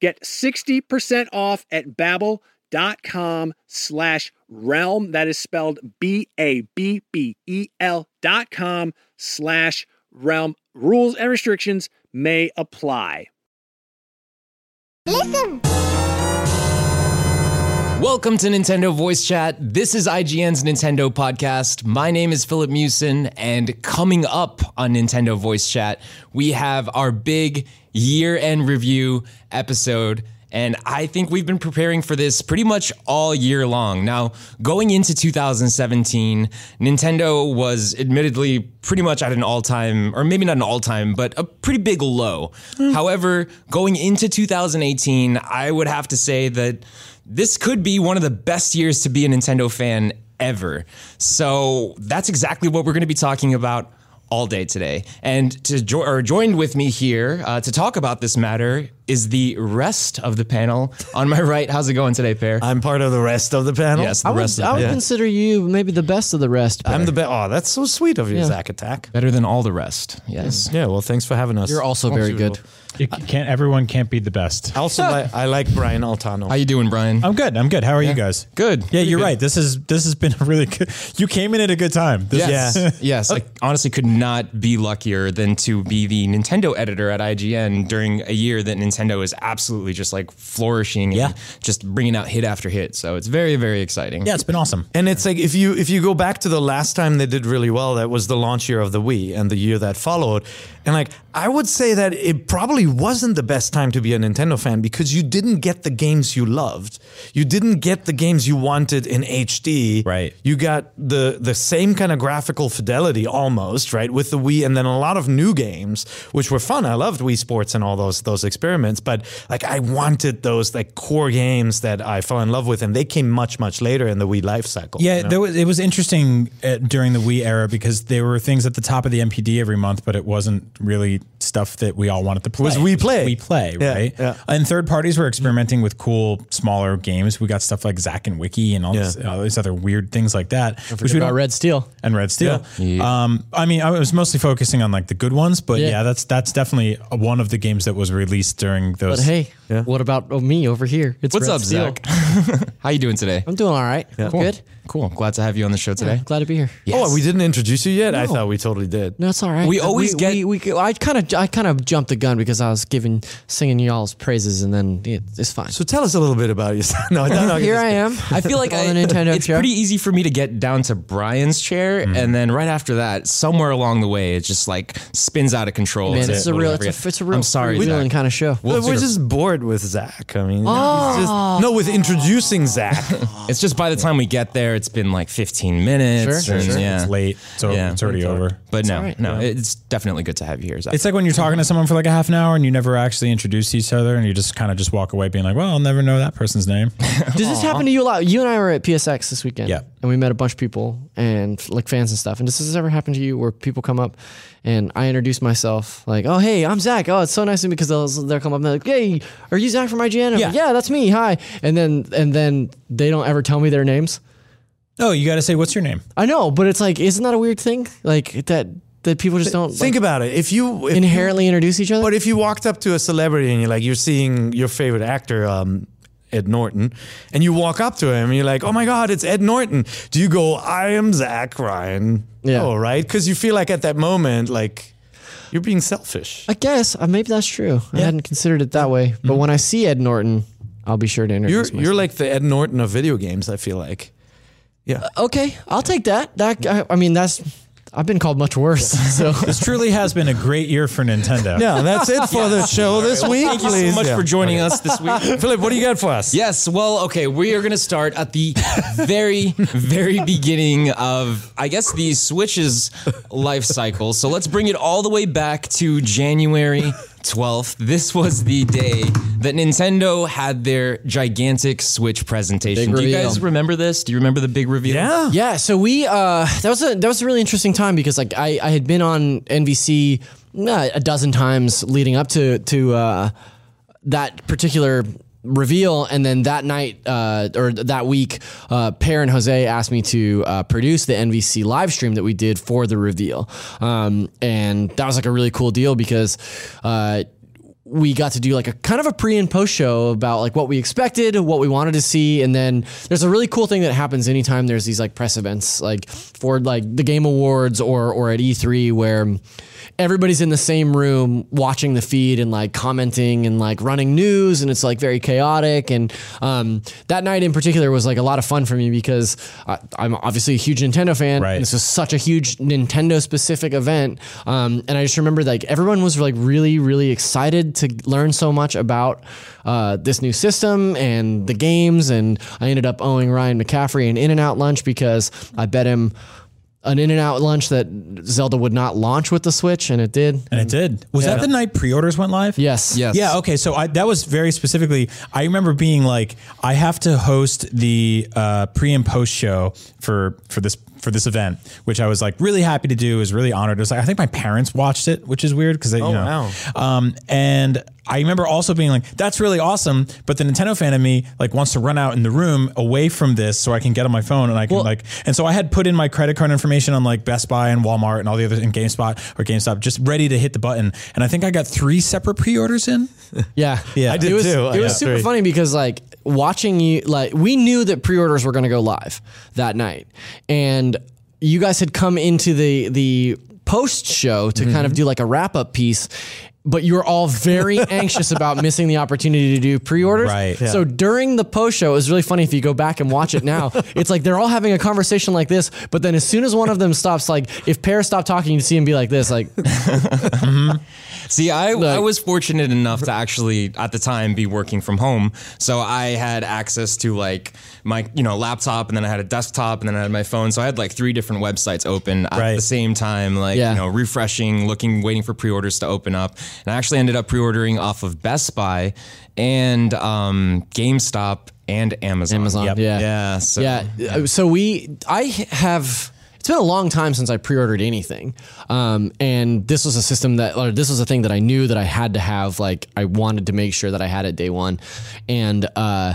Get 60% off at babbel.com slash realm. That is spelled B-A-B-B-E-L dot com slash realm. Rules and restrictions may apply. Listen. Welcome to Nintendo Voice Chat. This is IGN's Nintendo podcast. My name is Philip Mewson, and coming up on Nintendo Voice Chat, we have our big year end review episode. And I think we've been preparing for this pretty much all year long. Now, going into 2017, Nintendo was admittedly pretty much at an all time, or maybe not an all time, but a pretty big low. Hmm. However, going into 2018, I would have to say that this could be one of the best years to be a Nintendo fan ever. So that's exactly what we're going to be talking about all day today. And to jo- or joined with me here uh, to talk about this matter is the rest of the panel. On my right, how's it going today, Peer? I'm part of the rest of the panel. yes, the I would, rest I would the Yeah. consider you maybe the best of the rest. I'm the best. Oh, that's so sweet of you, Yeah. Zack Attack. better than all the rest. Yes. Yeah, well, thanks for having us. You're also very good. You can't. Everyone can't be the best. Also, li- I like Brian Altano. How you doing, Brian? I'm good. I'm good. How are you guys? good. Yeah, Pretty you're good. right. This is this has been a really good. You came in at a good time. This Yes. is- yes. I honestly could not be luckier than to be the Nintendo editor at IGN during a year that Nintendo is absolutely just like flourishing Yeah. and just bringing out hit after hit. So it's very, very exciting. yeah, it's been awesome. and it's like if you if you go back to the last time they did really well, that was the launch year of the Wii and the year that followed. And like I would say that it probably wasn't the best time to be a Nintendo fan because you didn't get the games you loved. You didn't get the games you wanted in HD. Right. You got the the same kind of graphical fidelity almost, right, with the Wii and then a lot of new games which were fun. I loved Wii Sports and all those those experiments, but like I wanted those like core games that I fell in love with and they came much much later in the Wii life cycle. Yeah, you know? there was, it was interesting uh, during the Wii era because there were things at the top of the NPD every month, but it wasn't really stuff that we all wanted to play. Was Wii It Play. We Play, Yeah, right? yeah. And third parties were experimenting with cool, smaller games. We got stuff like Zack and Wiki and all, this, all these other weird things like that. Which we about don't- Red Steel. and Red Steel. Um, I mean, I was mostly focusing on like the good ones, but yeah, Yeah. that's that's definitely one of the games that was released during those. But hey, what about oh, me over here? It's What's Red up, Steel. Zach? How you doing today? I'm doing all right. Cool. Good. Cool. Glad to have you on the show today. Glad to be here. Oh, we didn't introduce you yet? I thought we totally did. No, it's all right. We always get- We, we, I kind of, I kind of jumped the gun because I was giving, singing y'all's praises, and then it, it's fine. So tell us a little bit about yourself. No, no, no, Here I am. I feel like on I, the Nintendo it's chair. pretty easy for me to get down to Brian's chair, Mm-hmm. and then right after that, somewhere along the way, it just like spins out of control. Man, It's it's it. a real, it's a, it's a real, I'm sorry, revealing Zach. kind of show. We'll we're just bored with Zach. I mean, he's Oh. just, no, with introducing Zach. It's just by the time we get there, it's been like 15 minutes. Sure, and sure. Yeah. It's late, so Yeah. it's already over. But no, all right. no, it's definitely good to have you here, Zach. It's like when you're talking to someone for like a half an hour and you never actually introduce each other, and you just kind of just walk away being like, "Well, I'll never know that person's name." Does this happen to you a lot? You and I were at PSX this weekend. Yeah. And we met a bunch of people and like fans and stuff. And does this ever happen to you where people come up and I introduce myself like, oh, hey, I'm Zach. Oh, it's so nice to meet because they'll, they'll come up and they're like, hey, are you Zach from IGN? I'm Yeah. like, yeah, that's me. Hi. And then, and then they don't ever tell me their names. Oh, you got to say, "What's your name?" I know, but it's like, isn't that a weird thing? Like that, that people just don't Think like, about it. If you if inherently introduce each other. But if you walked up to a celebrity and you're like, you're seeing your favorite actor, um, Ed Norton, and you walk up to him and you're like, oh my God, it's Ed Norton. Do you go, I am Zach Ryan? Yeah. Oh, right? Because you feel like at that moment, like, you're being selfish. I guess uh, maybe that's true. I hadn't considered it that way. But when I see Ed Norton, I'll be sure to You're introduce myself. you're like the Ed Norton of video games. I feel like. Yeah. Uh, okay, I'll take that. That I, I mean, that's I've been called much worse. So This truly has been a great year for Nintendo. Yeah, that's it for the show this week. Thank you please. so much Yeah. for joining us this week. Philip, what do you got for us? Yes, well, okay, we are going to start at the very, very beginning of, I guess, the Switch's life cycle. So let's bring it all the way back to January 12th. This was the day that Nintendo had their gigantic Switch presentation. Big Do you reveal. guys remember this? Do you remember the big reveal? Yeah. yeah, so we uh, that was a that was a really interesting time because like I, I had been on NVC uh, a dozen times leading up to to uh, that particular reveal and then that night uh, or that week uh, Peer and Jose asked me to uh, produce the NVC live stream that we did for the reveal. Um, and that was like a really cool deal because uh, we got to do like a kind of a pre and post show about like what we expected, what we wanted to see, and then there's a really cool thing that happens anytime there's these like press events, like for like the Game Awards or or at E3 where everybody's in the same room watching the feed and like commenting and like running news and it's like very chaotic and um, that night in particular was like a lot of fun for me because I, I'm obviously a huge Nintendo fan. Right. This was such a huge Nintendo specific event, um, and I just remember like everyone was like really really excited to learn so much about uh, this new system and the games, and I ended up owing Ryan McCaffrey an In and Out lunch because I bet him. An In and Out lunch that Zelda would not launch with the Switch, and it did. And it did. Was that the night pre-orders went live? Yes. Yes. Yeah. Okay. So I, that was very specifically. I remember being like, I have to host the uh, pre and post show for for this for this event, which I was like really happy to do. Was really honored. It was like I think my parents watched it, which is weird because they, you know. wow. Um, and I remember also being like, that's really awesome. But the Nintendo fan in me like wants to run out in the room away from this so I can get on my phone and I can Well- like. And so I had put in my credit card information on like Best Buy and Walmart and all the other and GameSpot or GameStop, just ready to hit the button. And I think I got three separate pre-orders in. Yeah, Yeah. I did it was, too. It was got super three. funny because like watching you, like we knew that pre-orders were going to go live that night, and you guys had come into the the post show to Mm-hmm. kind of do like a wrap up piece. But you were all very anxious about missing the opportunity to do pre-orders. Right. So during the post show, it was really funny if you go back and watch it now. it's like they're all having a conversation like this, but then as soon as one of them stops, like if Peer stopped talking, you see him be like this, like mm-hmm. See, I, I was fortunate enough to actually at the time be working from home, so I had access to like my you know laptop, and then I had a desktop, and then I had my phone. So I had like three different websites open at Right. the same time, like Yeah. you know refreshing, looking, waiting for pre-orders to open up. And I actually ended up pre-ordering off of Best Buy and um, GameStop and Amazon. Amazon. Yep. Yeah. Yeah. So, yeah. So we, I have. It's been a long time since I pre-ordered anything, um, and this was a system that, or this was a thing that I knew that I had to have. Like, I wanted to make sure that I had it day one, and uh,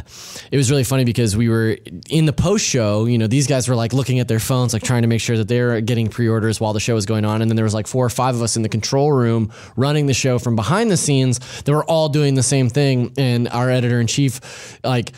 it was really funny because we were in the post show. You know, these guys were like looking at their phones, like trying to make sure that they're getting pre-orders while the show was going on, and then there was like four or five of us in the control room running the show from behind the scenes. They were all doing the same thing, and our editor in chief, like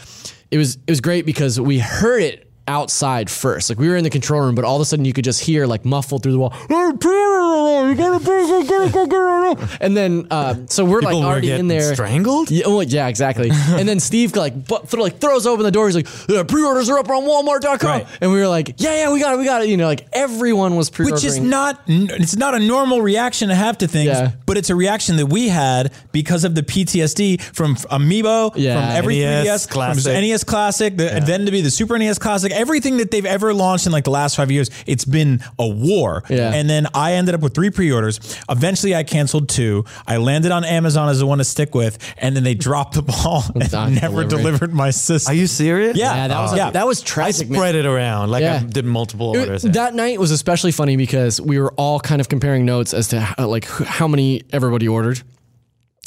it was it was great because we heard it outside first. Like we were in the control room, but all of a sudden you could just hear like muffled through the wall. "You gotta please, you gotta go get it." And then um, so we're People like were already in there. strangled? Yeah, well, yeah, exactly. and then Steve like bu- throw, like throws open the door. He's like, yeah, "Pre-orders are up on Walmart.com," Right. and we were like, "Yeah, yeah, we got it, we got it." You know, like everyone was pre-ordering. Which is not n- it's not a normal reaction to have to things, Yeah. but it's a reaction that we had because of the PTSD from Amiibo, Yeah. from every NES 3DS, Classic. from NES Classic, the, then to be the Super NES Classic, everything that they've ever launched in like the last five years, it's been a war. Yeah. And then I ended up with three pre-orders. Eventually, I canceled two. I landed on Amazon as the one to stick with, and then they dropped the ball and never delivering. delivered my system. Are you serious? Yeah. yeah, that was uh, like, Yeah. that was I tragic. man. spread it around. Like Yeah. I did multiple It- orders. that night was especially funny because we were all kind of comparing notes as to how, like how many everybody ordered.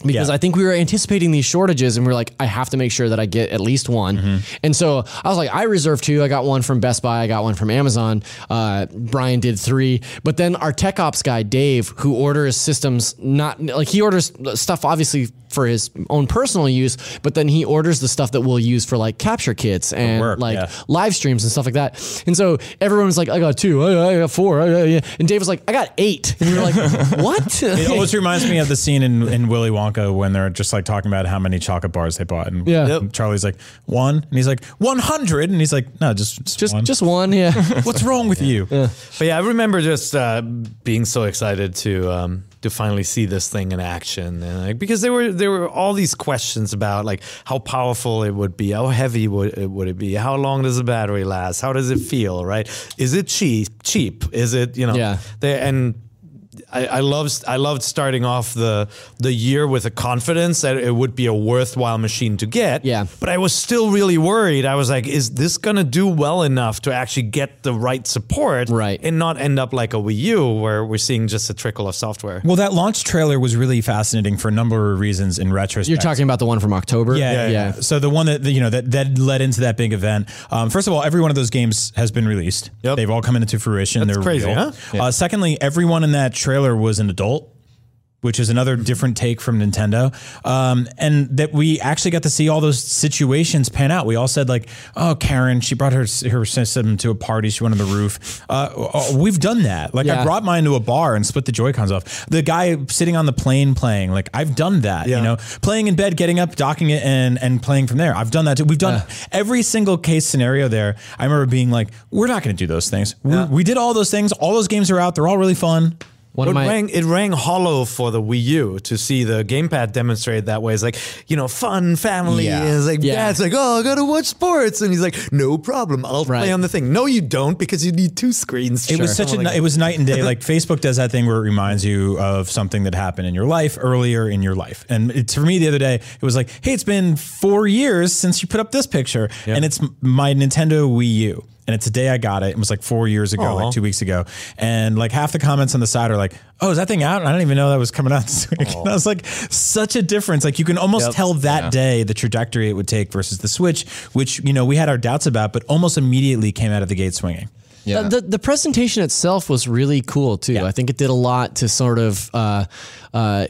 Because Yeah. I think we were anticipating these shortages, and we are like, I have to make sure that I get at least one. Mm-hmm. And so I was like, I reserved two. I got one from Best Buy. I got one from Amazon. Uh, Brian did three. But then our tech ops guy Dave, who orders systems, not like he orders stuff obviously for his own personal use, but then he orders the stuff that we'll use for like capture kits and work, like yeah. live streams and stuff like that. And so everyone was like, I got two, I, I got four, I, I- and Dave was like, I got eight. And we were like, what? It always reminds me of the scene in, in Willy Wonka when they're just like talking about how many chocolate bars they bought. And Yeah. and Charlie's like, one. And he's like, 100. And he's like, no, just, just, just one. just one, yeah. What's wrong with you? But yeah, I remember just uh, being so excited to um, to finally see this thing in action, and like because there were there were all these questions about like how powerful it would be, how heavy would it, would it be, how long does the battery last, how does it feel, right? Is it cheap? Cheap? Is it you know? Yeah. There and. I, I loved I loved starting off the the year with a confidence that it would be a worthwhile machine to get. Yeah. But I was still really worried. I was like, is this gonna do well enough to actually get the right support? Right. And not end up like a Wii U where we're seeing just a trickle of software. Well, that launch trailer was really fascinating for a number of reasons in retrospect. You're talking about the one from October? Yeah, yeah, yeah. So the one that you know that that led into that big event. Um, first of all, every one of those games has been released. Yep. They've all come into fruition. That's They're crazy, real. huh? Uh, secondly, everyone in that trailer was an adult. Which is another different take from Nintendo, um, and that we actually got to see all those situations pan out. We all said like, "Oh, Karen, she brought her her system to a party. She went on the roof." Uh, oh, we've done that. Like I brought mine to a bar and split the Joy Cons off. The guy sitting on the plane playing, like I've done that. Yeah. You know, playing in bed, getting up, docking it, and and playing from there. I've done that too. We've done every single case scenario there. I remember being like, we're not going to do those things. We did all those things. All those games are out. They're all really fun. One It of my rang, it rang hollow for the Wii U to see the gamepad demonstrated that way. It's like, you know, fun, family. Yeah. And it's like, Yeah. dad's like, oh, I got to watch sports. And he's like, no problem. I'll Right. play on the thing. No, you don't because you need two screens. It was such a it was night and day. Like Facebook does that thing where it reminds you of something that happened in your life earlier in your life. And it's for me the other day, it was like, hey, it's been four years since you put up this picture, and it's my Nintendo Wii U. And it's the day I got it. It was like four years ago, Aw. like two weeks ago. And like half the comments on the side are like, "Oh, is that thing out?" And I didn't even know that was coming out this week. And I was like, such a difference. Like you can almost Yep. tell that day the trajectory it would take versus the Switch, which you know we had our doubts about, but almost immediately came out of the gate swinging. Yeah. The, the presentation itself was really cool too. I think it did a lot to sort of uh, uh,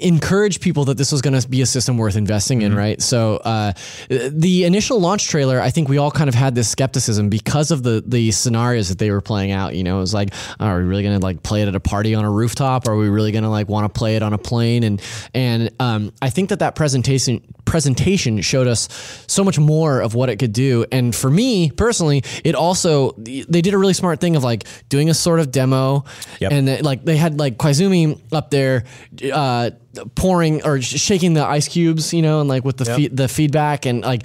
encourage people that this was going to be a system worth investing in, right? So uh, the initial launch trailer, I think we all kind of had this skepticism because of the the scenarios that they were playing out. You know, it was like, are we really going to like play it at a party on a rooftop? Are we really going to like want to play it on a plane? And and um, I think that that presentation presentation showed us so much more of what it could do. And for me personally, it also they did a really smart thing of like doing a sort of demo, Yep. and they, like they had like Koizumi up there. Uh, pouring or shaking the ice cubes you know and like with the fe- the feedback and like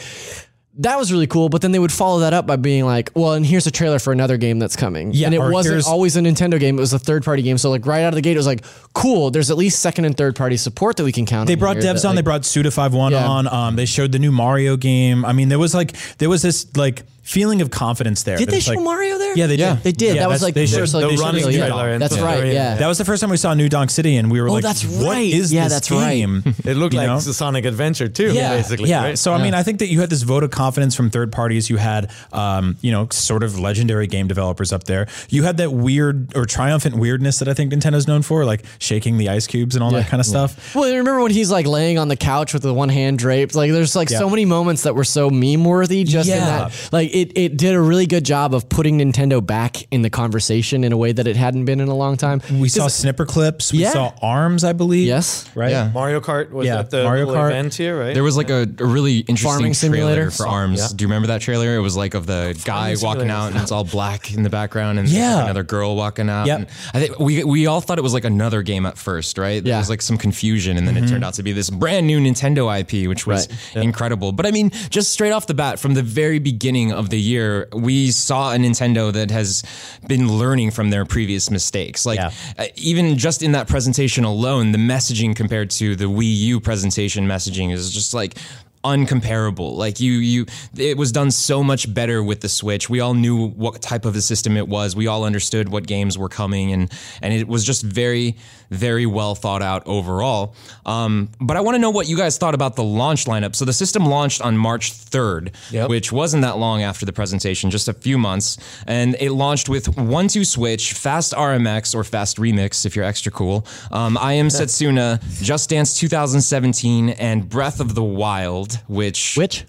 that was really cool but then they would follow that up by being like well and here's a trailer for another game that's coming Yeah, and it wasn't always a nintendo game it was a third party game so like right out of the gate it was like cool there's at least second and third party support that we can count They on brought devs that, on. They like- brought Suda51 Yeah. on. Um, they showed the new Mario game. I mean, there was like there was this like feeling of confidence there. did they it's show like- Mario there Yeah, they Yeah. did. they did Yeah, that was like they the showed first like the they running the- yeah, trailer and that's stuff. right Yeah. yeah That was the first time we saw New Donk City, and we were Oh, like, that's right. is Yeah, this that's right. game?" It looked You like know? the Sonic Adventure 2, yeah, basically. Yeah. right? So I mean, I think that you had this vote of confidence from third parties. You had, um, you know, sort of legendary game developers up there. You had that weird or triumphant weirdness that I think Nintendo's known for, like shaking the ice cubes and all that kind of stuff. Well, remember when he's like laying on the couch with the one hand draped? Like, there's like so many moments that were so meme worthy. Just in that, like, it it did a really good job of putting Nintendo back in the conversation in a way that it hadn't been in a long time. We saw snipper clips. We Yeah. saw arms, I believe. Yes. Right. Yeah. Mario Kart was Yeah, at the Mario little Kart. event here, right? There was like a, a really interesting Farming trailer simulator? for Arms. Yeah. Do you remember that trailer? It was like of the guy walking out and it's all black in the background and there's Yeah. like another girl walking out. Yep. And I think we we all thought it was like another game at first, right? There Yeah. was like some confusion and then it mm-hmm. turned out to be this brand new Nintendo IP, which was Right. incredible. But I mean, just straight off the bat, from the very beginning of the year, we saw a Nintendo that has been learning from their previous mistakes. Like Yeah. uh, even just in that presentation alone, the messaging compared to the Wii U presentation messaging is just like uncomparable. Like you, you, it was done so much better with the Switch. We all knew what type of a system it was. We all understood what games were coming, and and it was just very, very well thought out overall. Um, but I want to know what you guys thought about the launch lineup. So the system launched on March third, Yep. which wasn't that long after the presentation, just a few months, and it launched with One Two Switch, Fast RMX or Fast Remix if you're extra cool. Um, I Am Setsuna, Just Dance 2017, and Breath of the Wild, which Which?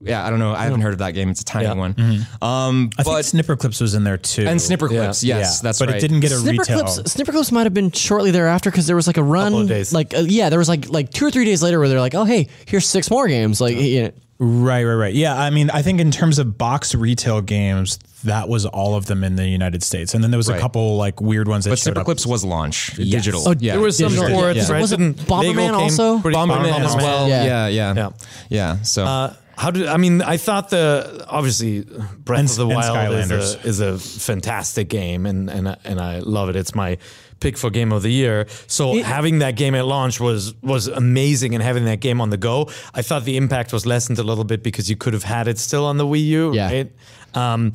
Yeah, I don't know. I haven't heard of that game. It's a tiny Yeah. one. Um, I think but snipper clips was in there too. and Snipper Clips, yes, Yeah. that's but right. it didn't get a Snipper retail. clips. Snipper clips might have been shortly thereafter because there was like a run, Couple of days. like uh, yeah, there was like like two or three days later where they're like, oh hey, here's six more games. Like, you know, Right, right, right. Yeah, I mean, I think in terms of box retail games, that was all of them in the United States, and then there was Right. a couple like weird ones that But showed Snipper up. Clips was launch Yes. digital. Oh, yeah. there was some Digital. sports, Yeah. right? Wasn't Didn't- Bomberman came also? pretty- Bomberman as well. Yeah. Yeah, yeah, Yeah. yeah. So Uh, how did I mean? I thought the obviously Breath And- of the Wild is Skylanders. a, is a fantastic game, and and I- and I love it. It's my pick for game of the year. So having that game at launch was was amazing, and having that game on the go, I thought the impact was lessened a little bit because you could have had it still on the Wii U, Yeah. right? Um,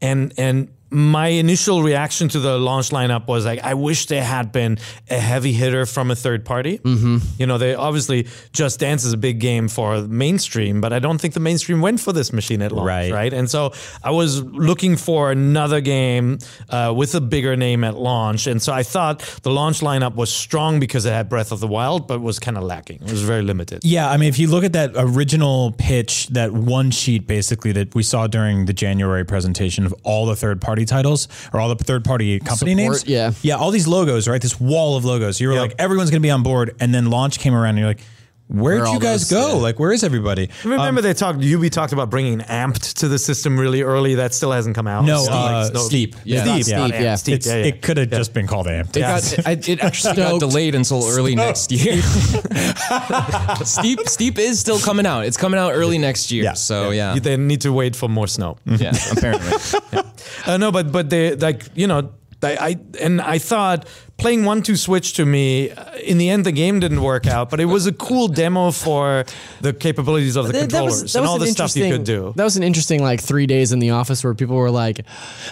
and and my initial reaction to the launch lineup was like, I wish there had been a heavy hitter from a third party. Mm-hmm. You know, they obviously Just Dance is a big game for mainstream, but I don't think the mainstream went for this machine at launch, Right. right? And so I was looking for another game uh, with a bigger name at launch, and so I thought the launch lineup was strong because it had Breath of the Wild, but was kind of lacking. It was very limited. Yeah, I mean, if you look at that original pitch, that one sheet basically that we saw during the January presentation of all the third party titles or all the third party company Support, names. yeah. Yeah, all these logos, right? This wall of logos. You were Yep. like, everyone's going to be on board. And then launch came around and you're like, where'd Where you guys those? go? Yeah. Like, where is everybody? Remember they talked. Ubi talked about bringing Amped to the system really early. That still hasn't come out. No, So, uh, no- Steep. Yeah. Steep, Steep, yeah. yeah. Steep, yeah, yeah. It could have just been called Amped. It, got, it, it actually got delayed until early next year. Steep, Steep is still coming out. It's coming out early next year. Yeah. So yeah, You- They need to wait for more snow. yeah. Apparently, Uh, no, but but they like you know I, I and I thought playing one two switch to me uh, in the end the game didn't work out, but it was a cool demo for the capabilities of the That- that controllers was- that and all the stuff you could do. That was an interesting like three days in the office where people were like,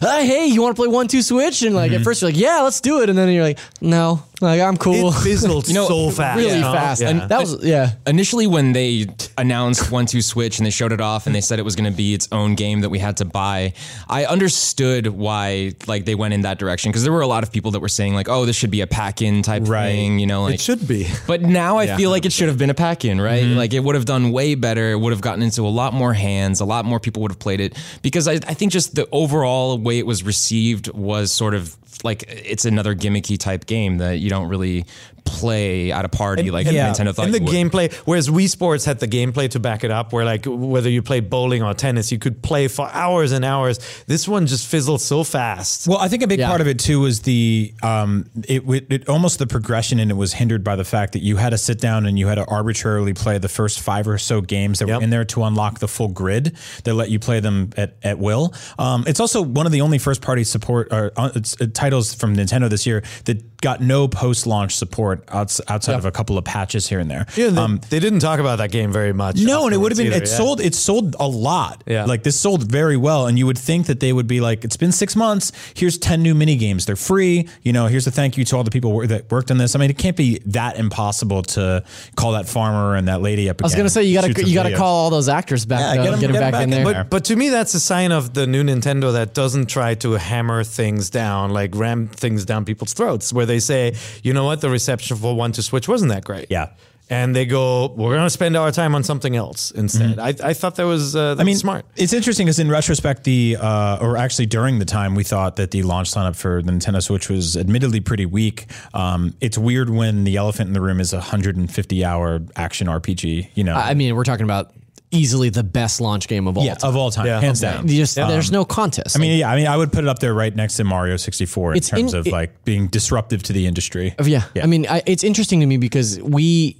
uh, "Hey, you want to play one two switch?" And like Mm-hmm. at first you're like, "Yeah, let's do it," and then you're like, "No, Like I'm cool. It fizzled know, so fast. really huh? fast. Yeah. And that was yeah. Initially, when they announced One Two Switch and they showed it off and they said it was going to be its own game that we had to buy, I understood why like they went in that direction because there were a lot of people that were saying like, "Oh, this should be a pack-in type Right. thing," you know, like it should be. But now I feel like it should have been a pack in, right? Mm-hmm. Like it would have done way better. It would have gotten into a lot more hands. A lot more people would have played it because I, I think just the overall way it was received was sort of like it's another gimmicky type game that you don't really play at a party like Nintendo thought and the would. gameplay. Whereas Wii Sports had the gameplay to back it up, where like whether you played bowling or tennis, you could play for hours and hours. This one just fizzled so fast. Well, I think a big Yeah. part of it too was the um, it, it, it almost the progression in it was hindered by the fact that you had to sit down and you had to arbitrarily play the first five or so games that Yep. were in there to unlock the full grid that let you play them at, at will. Um, it's also one of the only first party support or uh, it's, uh, titles from Nintendo this year that got no post launch support outs, outside of a couple of patches here and there. Yeah, they, they didn't talk about that game very much. Um, No, and it would have been afterwards it yeah. sold it sold a lot. Yeah. Like this sold very well. And you would think that they would be like, it's been six months, here's 10 new mini games. They're free. You know, here's a thank you to all the people wor- that worked on this. I mean, it can't be that impossible to call that farmer and that lady up I was gonna say you gotta you gotta call all those actors back, Yeah, though, get 'em- get them get 'em back, in back there. But but to me, that's a sign of the new Nintendo that doesn't try to hammer things down, like ram things down people's throats. Where they say, you know what, the reception for One to Switch wasn't that great. Yeah. and they go, we're going to spend our time on something else instead. I, I thought that was uh, that I mean, was smart. It's interesting because in retrospect, the uh, or actually during the time, we thought that the launch lineup for the Nintendo Switch was admittedly pretty weak. Um, it's weird when the elephant in the room is a 150 hour action RPG. You know, I mean, we're talking about easily the best launch game of all yeah, time. of all time, Yeah. hands down. You just, there's no contest. I mean, yeah, I mean, I would put it up there right next to Mario 64 in It's terms in- of it- like being disruptive to the industry. Yeah. Yeah. I mean, I, it's interesting to me because we,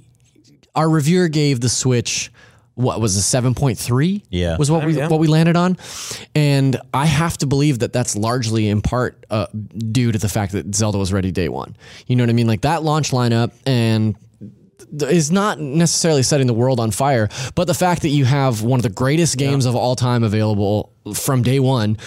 our reviewer gave the Switch, what was a seven point three? Yeah. was what we Yeah. what we landed on, and I have to believe that that's largely in part uh, due to the fact that Zelda was ready day one. You know what I mean? Like that launch lineup and th- is not necessarily setting the world on fire, but the fact that you have one of the greatest games of all time available from day one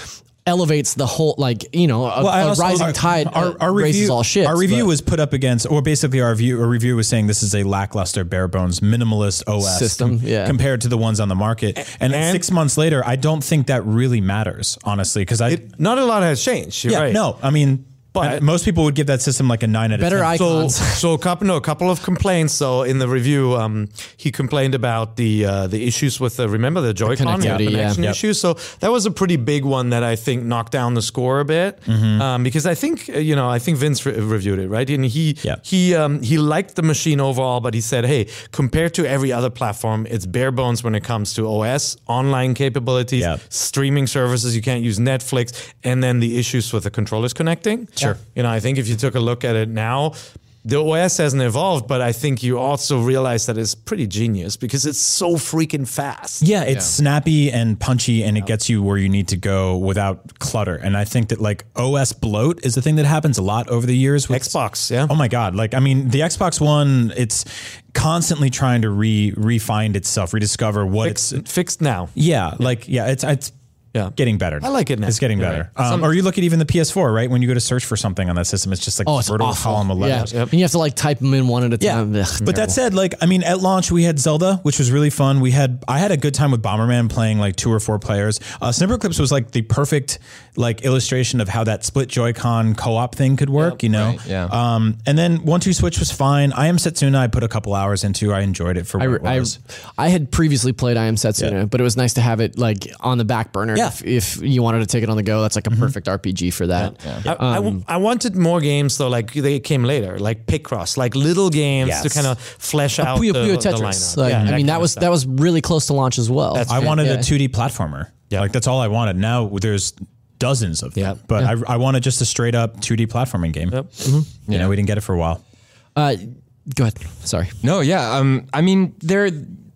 elevates the whole like you know a, I a also- rising our- tide Our, our raises review, all ships. our review but- was put up against, or basically our review, our review was saying this is a lackluster, bare bones, minimalist OS System, com- yeah. compared to the ones on the market. And, and- six months later, I don't think that really matters, honestly, because I. It, not a lot has changed. Yeah, right. no, I mean, But- I- most people would give that system like a nine out of Better 10. icons. So, so a couple, no, a couple of complaints. So in the review, um, he complained about the uh, the issues with the remember the Joy-Con connectivity, yeah. connection Yep. issues. So that was a pretty big one that I think knocked down the score a bit. Mm-hmm. Um, because I think uh, you know I think Vince re- reviewed it right, and he Yeah. he um, he liked the machine overall, but he said, hey, compared to every other platform, it's bare bones when it comes to OS, online capabilities, Yeah. streaming services. You can't use Netflix, and then the issues with the controllers connecting. Sure, you know I think if you took a look at it now. The OS hasn't evolved, but I think you also realize that it's pretty genius because it's so freaking fast. Yeah, it's snappy and punchy, and it gets you where you need to go without clutter. And I think that like OS bloat is the thing that happens a lot over the years. With Xbox, yeah. Oh my god! Like I mean, the Xbox One, it's constantly trying to re refine itself, rediscover what Fixed, it's. fixed now. Yeah, like yeah, it's it's Yeah. getting better. I like it now. It's getting better. Um, or you look at even the PS4, right? When you go to search for something on that system, it's just like Oh, it's vertical awful. column of Yeah, letters. and you have to like type them in one at a Yeah, time. Ugh, but that said, like I mean, at launch we had Zelda, which was really fun. We had I had a good time with Bomberman playing like two or four players. Uh, Snipper Clips was like the perfect like illustration of how that split Joy-Con co-op thing could work. you know, right, yeah. Um, and then One Two Switch was fine. I Am Setsuna I put a couple hours into. I enjoyed it for I, what it I, was. I had previously played I Am Setsuna, Yeah. but it was nice to have it like on the back burner. Yeah. If, if you wanted to take it on the go, that's like a perfect RPG for that. I, I w- I wanted more games though, like they came later, like Picross, like little games Yes. to kind of flesh out Puyo the, Puyo the Tetris. lineup. Like, Yeah, I mean, kind that was that was really close to launch as well. That's I wanted Yeah. a 2D platformer. Yeah. Like that's all I wanted. Now there's dozens of them. Yeah. But I, I wanted just a straight up 2D platforming game. Yep. You know, we didn't get it for a while. Uh, go ahead. Sorry. No, yeah. Um, I mean, there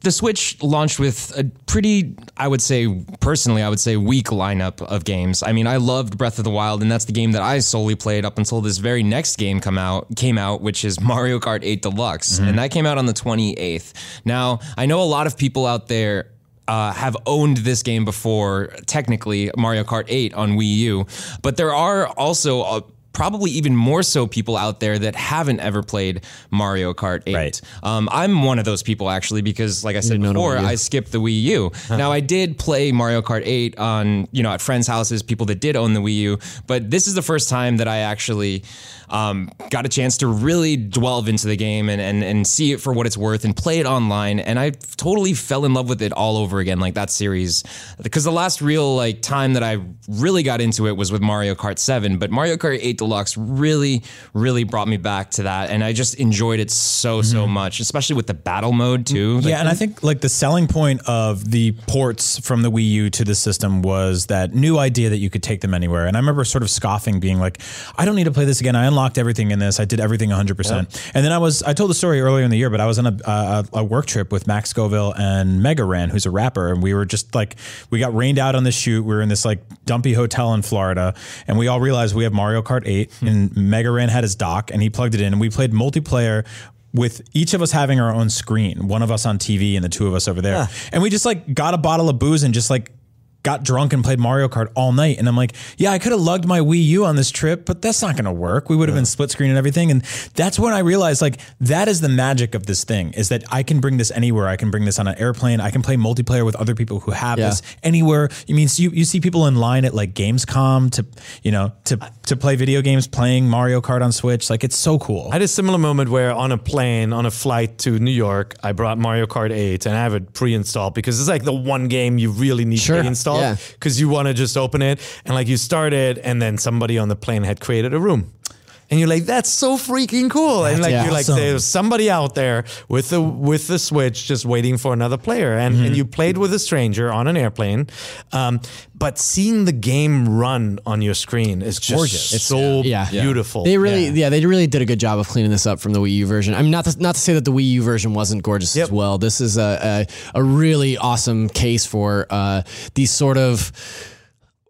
the Switch launched with a pretty, I would say, personally, I would say, weak lineup of games. I mean, I loved Breath of the Wild, and that's the game that I solely played up until this very next game come out came out, which is Mario Kart 8 Deluxe, and that came out on the 28th. Now, I know a lot of people out there. Uh, have owned this game before, technically Mario Kart 8 on Wii U, but there are also a, probably even more so people out there that haven't ever played Mario Kart 8. Right. Um, I'm one of those people actually because, like I said before, I skipped the Wii U. Now I did play Mario Kart 8 on you know at friends' houses, people that did own the Wii U, but this is the first time that I actually um, got a chance to really delve into the game and, and and see it for what it's worth and play it online. And I totally fell in love with it all over again, like that series. Because the last real like time that I really got into it was with Mario Kart 7, but Mario Kart 8 Deluxe really, really brought me back to that, and I just enjoyed it so so mm-hmm. much, especially with the battle mode too. Mm-hmm. Like, yeah, and I think like the selling point of the ports from the Wii U to the system was that new idea that you could take them anywhere. And I remember sort of scoffing, being like, "I don't need to play this again. I unlocked everything in this. I did everything 100." percent And then I was I told the story earlier in the year, but I was on a, a, a work trip with Max Scoville and Mega Ran, who's a rapper, and we were just like we got rained out on the shoot. We were in this like dumpy hotel in Florida, and we all realized we have Mario Kart 8, Hmm. and Mega Ran had his dock, and he plugged it in, and we played multiplayer with each of us having our own screen, one of us on TV and the two of us over there. And we just like got a bottle of booze and just like got drunk and played Mario Kart all night. And I'm like, yeah, I could have lugged my Wii U on this trip, but that's not going to work. We would have been split screen and everything. And that's when I realized like that is the magic of this thing is that I can bring this anywhere. I can bring this on an airplane. I can play multiplayer with other people who have Yeah. this anywhere. You mean, so you, you see people in line at like Gamescom to, you know, to, to play video games, playing Mario Kart on Switch. Like it's so cool. I had a similar moment where on a plane, on a flight to New York, I brought Mario Kart 8 and I have it pre-installed because it's like the one game you really need Sure, pre-installed yeah. because you want to just open it and like you start it and then somebody on the plane had created a room. And you're like, that's so freaking cool. and like yeah. you're like, there's somebody out there with the with the Switch just waiting for another player. And and you played with a stranger on an airplane. Um, but seeing the game run on your screen is just gorgeous. It's- so yeah. Yeah. beautiful. They really, yeah. they really did a good job of cleaning this up from the Wii U version. I mean, not to, not to say that the Wii U version wasn't gorgeous Yep. as well. This is a a, a really awesome case for uh, these sort of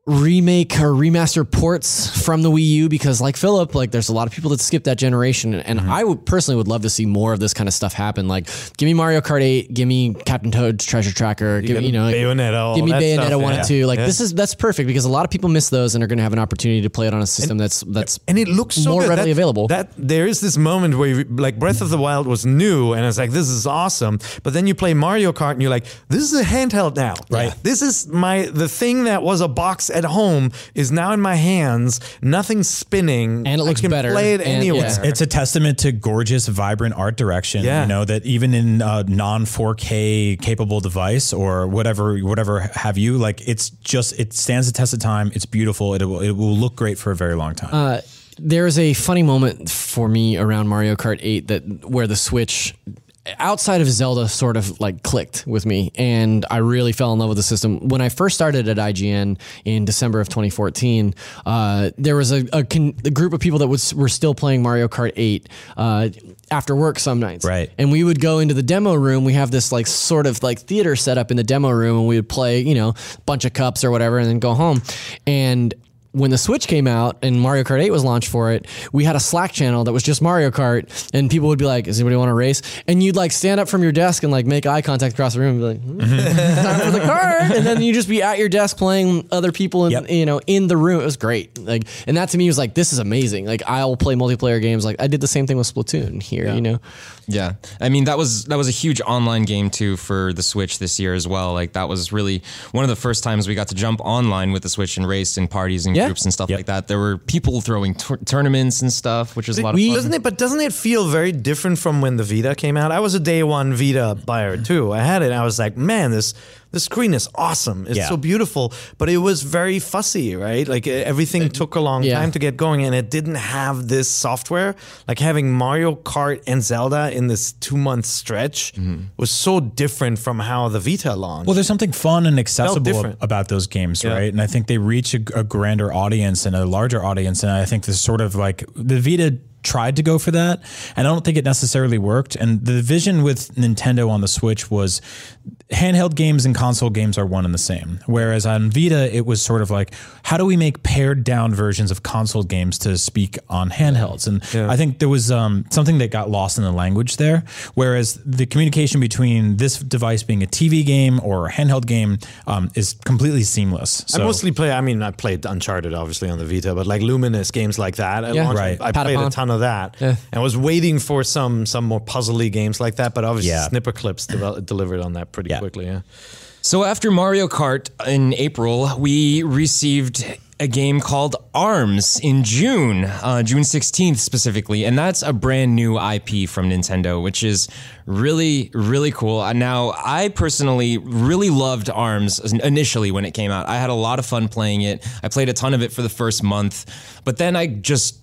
remake or remaster ports from the Wii U because like Philip like there's a lot of people that skip that generation and Mm-hmm. I would personally would love to see more of this kind of stuff happen like give me Mario Kart 8 give me Captain Toad's Treasure Tracker give me you know Bayonetta, give me Bayonetta stuff, 1 yeah. and 2 like Yeah. this is that's perfect because a lot of people miss those and are going to have an opportunity to play it on a system that's that's and it looks so more good. readily That- available. That there is this moment where you, like Breath of the Wild was new, and it's like this is awesome. But then you play Mario Kart, and you're like, this is a handheld now, right? This is my the thing that was a box at home is now in my hands. Nothing's spinning, And it looks I can better, Play it and- anywhere. yeah. It's a testament to gorgeous, vibrant art direction. Yeah. You know that even in a non 4K capable device or whatever, whatever have you, like it's just it stands the test of time. It's beautiful. It will it will look great for a very long time. Uh, there's a funny moment for me around Mario Kart 8 that where the Switch outside of Zelda sort of like clicked with me and I really fell in love with the system. When I first started at IGN in December of 2014, uh, there was a, a, con- a group of people that was were still playing Mario Kart 8 uh, after work some nights. Right. And we would go into the demo room. We have this like sort of like theater set up in the demo room and we would play, you know, a bunch of cups or whatever and then go home. And when the Switch came out and Mario Kart 8 was launched for it, we had a Slack channel that was just Mario Kart, and people would be like, "Does anybody want to race?" And you'd like stand up from your desk and like make eye contact across the room, and be like, hmm, "Time for the cart," and then you just be at your desk playing other people, in, Yep. you know, in the room. It was great. Like, and that to me was like, "This is amazing." Like, I'll play multiplayer games. Like, I did the same thing with Splatoon here. You know, Yeah, I mean that was that was a huge online game too for the Switch this year as well. Like that was really one of the first times we got to jump online with the Switch and race in parties and Yeah. Groups and stuff Yep. like that. There were people throwing tour- tournaments and stuff, which was a lot of fun. Doesn't it? But doesn't it feel very different from when the Vita came out? I was a day one Vita buyer too. I had it. and I was like, man, this the screen is awesome. It's Yeah. so beautiful. But it was very fussy, right? Like everything took a long yeah. time to get going, and it didn't have this software. Like having Mario Kart and Zelda in this two month stretch mm-hmm. was so different from how the Vita launched. Well, there's something fun and accessible about those games, Yeah. right? And I think they reach a, a grander audience and a larger audience. And I think this sort of like the Vita tried to go for that, and I don't think it necessarily worked. And the vision with Nintendo on the Switch was handheld games and console games are one and the same. Whereas on Vita, it was sort of like, how do we make pared down versions of console games to speak on handhelds? And I think there was um, something that got lost in the language there. Whereas the communication between this device being a TV game or a handheld game um, is completely seamless. So, I mostly play. I mean, I played Uncharted obviously on the Vita, but like Lumines games like that. At Yeah. launch, Right. I, I played a ton of that, Yeah. and was waiting for some some more puzzly games like that. But obviously, Yeah. Snipper Clips devel- delivered on that pretty Yeah. quickly. Yeah. So after Mario Kart in April, we received a game called Arms in June, uh, June 16th specifically, and that's a brand new IP from Nintendo, which is really, really cool. Uh, Now, I personally really loved Arms initially when it came out. I had a lot of fun playing it. I played a ton of it for the first month, but then I just s-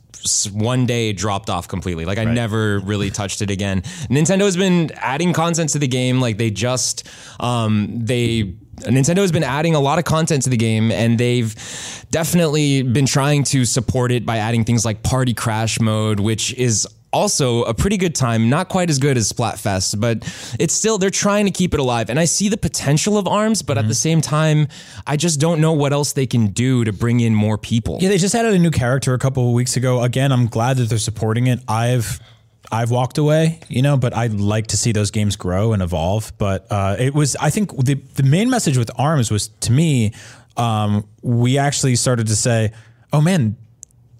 one day dropped off completely. Like I never really touched it again. Nintendo has been adding content to the game. Like they just um, they Nintendo has been adding a lot of content to the game, and they've definitely been trying to support it by adding things like Party Crash mode, which is also a pretty good time. Not quite as good as Splatfest, but it's still they're trying to keep it alive. And I see the potential of Arms, but at the same time, I just don't know what else they can do to bring in more people. Yeah, they just added a new character a couple of weeks ago. Again, I'm glad that they're supporting it. I've I've walked away, you know, but I'd like to see those games grow and evolve. But uh, it was, I think, the the main message with Arms was to me, um, we actually started to say, oh man.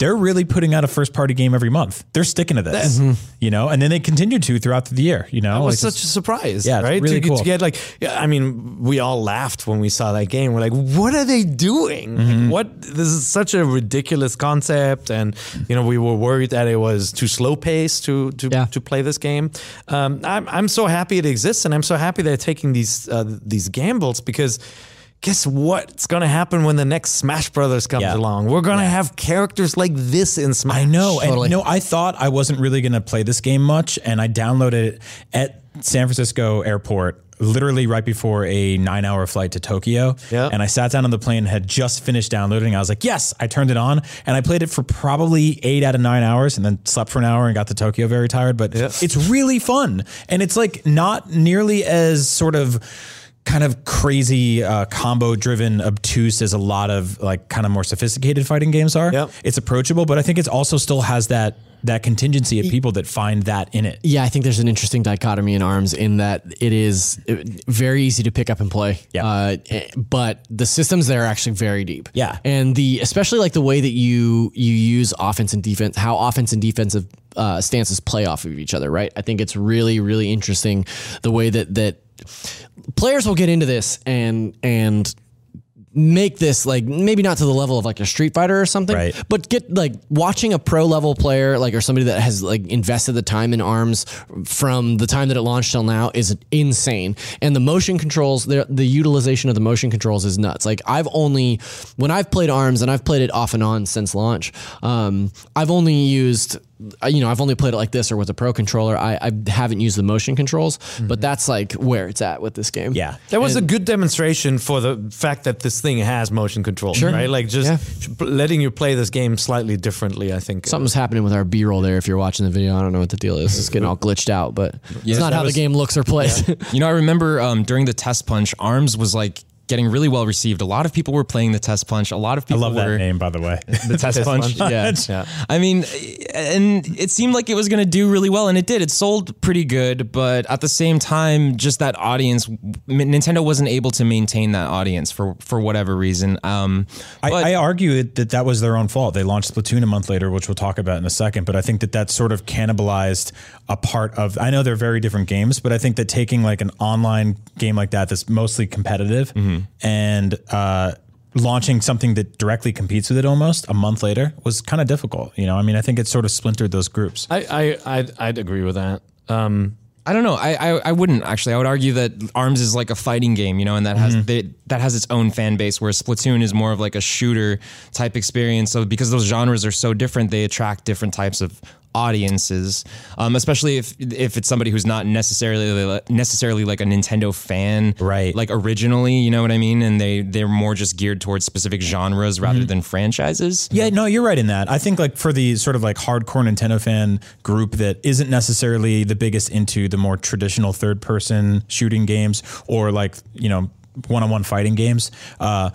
They're really putting out a first party game every month. They're sticking to this, you know, and then they continued to throughout the year, you know. It was like such a surprise. Yeah, right. really to, cool. to get like, I mean, we all laughed when we saw that game. We're like, what are they doing? Mm-hmm. Like, what? This is such a ridiculous concept, and you know, we were worried that it was too slow paced to to Yeah. to play this game. Um, I'm I'm so happy it exists, and I'm so happy they're taking these uh, these gambles because. Guess what's gonna happen when the next Smash Brothers comes Yeah. along? We're gonna have characters like this in Smash. I know. And Totally. you know, I thought I wasn't really going to play this game much, and I downloaded it at San Francisco airport. Literally right before a nine-hour flight to Tokyo, Yeah. and I sat down on the plane, and had just finished downloading. I was like, "Yes!" I turned it on, and I played it for probably eight out of nine hours, and then slept for an hour and got to Tokyo very tired. But it's really fun, and it's like not nearly as sort of kind of crazy uh, combo driven obtuse as a lot of like kind of more sophisticated fighting games are Yep. it's approachable, but I think it also still has that that contingency of people that find that in it. Yeah, I think there's an interesting dichotomy in ARMS in that it is very easy to pick up and play. Yeah. Uh, eh, but the systems there are actually very deep. Yeah. And the especially like the way that you you use offense and defense, how offense and defensive uh, stances play off of each other, right? I think it's really really interesting the way that that players will get into this and and make this like maybe not to the level of like a Street Fighter or something, Right. but get like watching a pro level player like or somebody that has like invested the time in arms from the time that it launched till now is insane. And the motion controls, the the utilization of the motion controls is nuts. Like I've only when I've played arms and I've played it off and on since launch, um, I've only used you know, I've only played it like this or with a pro controller. I, I haven't used the motion controls, but that's like where it's at with this game. Yeah. That was a good demonstration for the fact that this thing has motion control, right? Like just Yeah. letting you play this game slightly differently. I think Something's happening with our B roll there. If you're watching the video, I don't know what the deal is. It's getting all glitched out, but it's not how was- the game looks or plays. You know, I remember um, during the test punch, Arms was like getting really well received. A lot of people were playing the test punch. A lot of people. I love that name, by the way. the test punch. Yeah. Yeah. I mean, and it seemed like it was going to do really well, and it did. It sold pretty good, but at the same time, just that audience, Nintendo wasn't able to maintain that audience for for whatever reason. Um, I, but- I argue that that was their own fault. They launched Splatoon a month later, which we'll talk about in a second. But I think that that sort of cannibalized a part of. I know they're very different games, but I think that taking like an online game like that that's mostly competitive and uh, launching something that directly competes with it almost a month later was kind of difficult. You know, I mean, I think it sort of splintered those groups. I, I I'd, I'd agree with that. Um, I don't know. I, I I wouldn't actually. I would argue that Arms is like a fighting game, you know, and that has they, that has its own fan base. Whereas Splatoon is more of like a shooter type experience. So because those genres are so different, they attract different types of audiences, um, especially if if it's somebody who's not necessarily necessarily like a Nintendo fan, Right. Like originally, you know what I mean, and they they're more just geared towards specific genres rather Mm-hmm. than franchises. Yeah, no, you're right in that. I think like for the sort of like hardcore Nintendo fan group that isn't necessarily the biggest into the more traditional third person shooting games or like, you know, one on one fighting games, uh,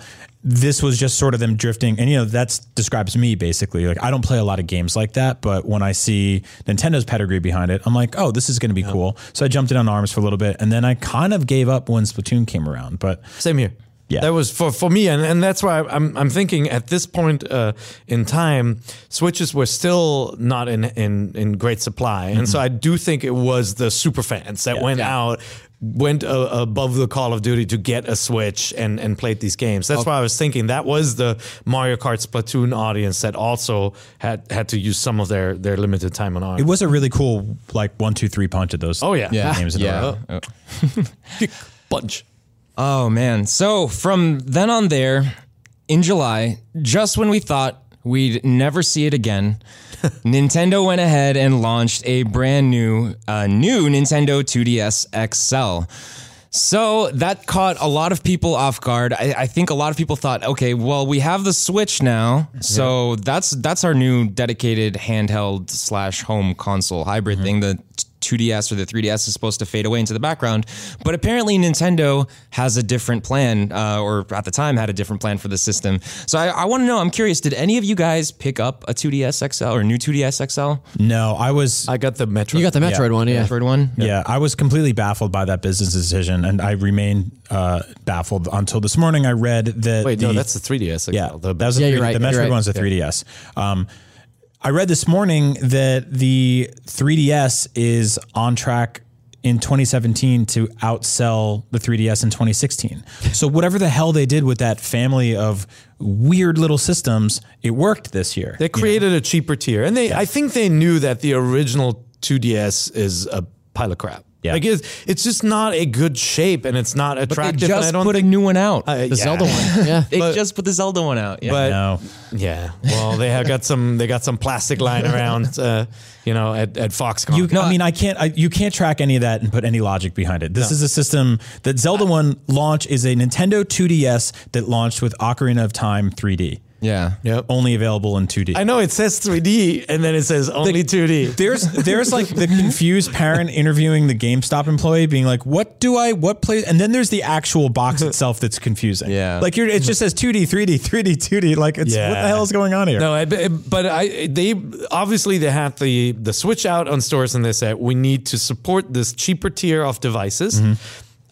this was just sort of them drifting. And, you know, that describes me basically. Like, I don't play a lot of games like that, but when I see Nintendo's pedigree behind it, I'm like, oh, this is going to be cool. So I jumped in on ARMS for a little bit. And then I kind of gave up when Splatoon came around. But Same here. Yeah. that was for, for me, and, and that's why I'm I'm thinking at this point uh, in time, switches were still not in in, in great supply, and so I do think it was the super fans that went out. Went uh, above the Call of Duty to get a Switch and, and played these games. That's why I was thinking that was the Mario Kart Splatoon audience that also had had to use some of their, their limited time on ARMS. it was a really cool, like, one, two, three punch of those Oh, yeah. Yeah, games in a row. yeah. bunch. Oh man. So from then on there, in July, just when we thought we'd never see it again, Nintendo went ahead and launched a brand new, uh, new Nintendo 2DS XL. So that caught a lot of people off guard. I, I think a lot of people thought, okay, well, we have the Switch now, so that's that's our new dedicated handheld slash home console hybrid thing. The 2DS or the 3DS is supposed to fade away into the background, but apparently Nintendo has a different plan, uh, or at the time had a different plan for the system. So I, I want to know. I'm curious. Did any of you guys pick up a 2DS XL or new 2DS XL? No, I was. I got the Metro. You got the Metroid one, yeah. Android one? Yeah, I was completely baffled by that business decision, and I remain uh, baffled until this morning. I read that. Wait, the, no, that's the 3DS. yeah, The, that was a Yeah, 3D you're right, The Metroid right. one's a 3DS. Um, I read this morning that the 3DS is on track in 2017 to outsell the 3DS in 2016. So whatever the hell they did with that family of weird little systems, it worked this year. They created a cheaper tier, and they I think they knew that the original 2DS is a pile of crap. Yeah. Like it's, it's just not a good shape, and it's not They attractive. and I just don't put a new one out. uh, The yeah. Zelda one. Yeah. they but- just put the Zelda one out. Yeah. But no. yeah, well, they have got some they got some plastic lying around, uh, you know, at at Foxconn. You, I mean, I can't. I, you can't track any of that and put any logic behind it. This is a system that Zelda One launch is a Nintendo 2DS that launched with Ocarina of Time 3D. Yeah. Yep. Only available in 2D. I know it says 3D, and then it says only 2D. There's there's like the confused parent interviewing the GameStop employee, being like, "What do I what play?" And then there's the actual box itself that's confusing. Yeah. like you're, it just says 2D, 3D, 3D, 2D. Like it's what the hell is going on here? No, I, but I they obviously they had the the switch out on stores and they said we need to support this cheaper tier of devices.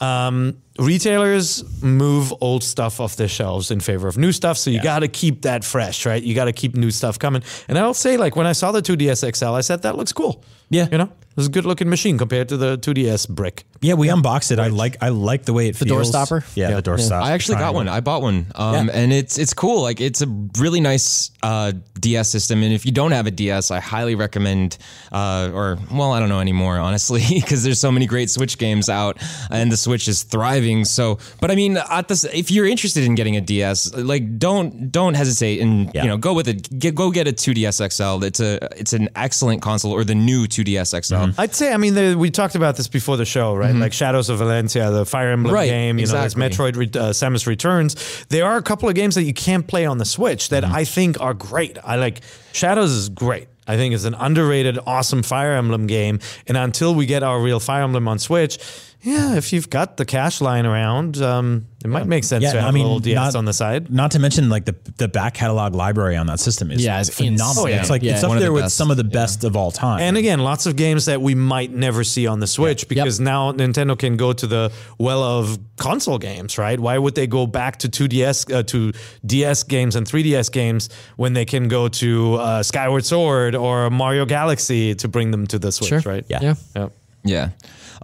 Um, retailers move old stuff off their shelves in favor of new stuff, so you got to keep that fresh, right? You got to keep new stuff coming. And I'll say, like when I saw the 2DS XL, I said that looks cool. Yeah. you know, it was a good looking machine compared to the 2DS brick. Yeah, we unboxed it. I like I like the way it fits. The door feels. stopper? Yeah, the door stopper. I actually got one. I bought one, um, and it's it's cool. Like it's a really nice uh, DS system. And if you don't have a DS, I highly recommend. Uh, or well, I don't know anymore, honestly, because there's so many great Switch games out, and the Switch is thriving. So, but I mean, at this, if you're interested in getting a DS, like don't don't hesitate and Yeah. you know go with it. Get, go get a 2DS XL. It's a it's an excellent console, or the new 2DS XL. Mm-hmm. I'd say, I mean, the, we talked about this before the show, right? Mm-hmm. Like Shadows of Valentia, the Fire Emblem Right, game, you know, exactly. there's Metroid Re- uh, Samus Returns. There are a couple of games that you can't play on the Switch that mm-hmm. I think are great. I like Shadows is great. I think it's an underrated, awesome Fire Emblem game. And until we get our real Fire Emblem on Switch, yeah, if you've got the cash lying around, um, it might make sense Yeah, to have I mean, a little DS not- on the side. Not to mention like the the back catalog library on that system is Yeah, it's phenomenal. insane. It's like Yeah. it's up One there the with some of the best of all time. And again, lots of games that we might never see on the Switch because now Nintendo can go to the well of console games, right? Why would they go back to 2DS uh, to DS games and 3DS games when they can go to uh, Skyward Sword or Mario Galaxy to bring them to the Switch, Sure. right? Yeah. Yeah. Yeah.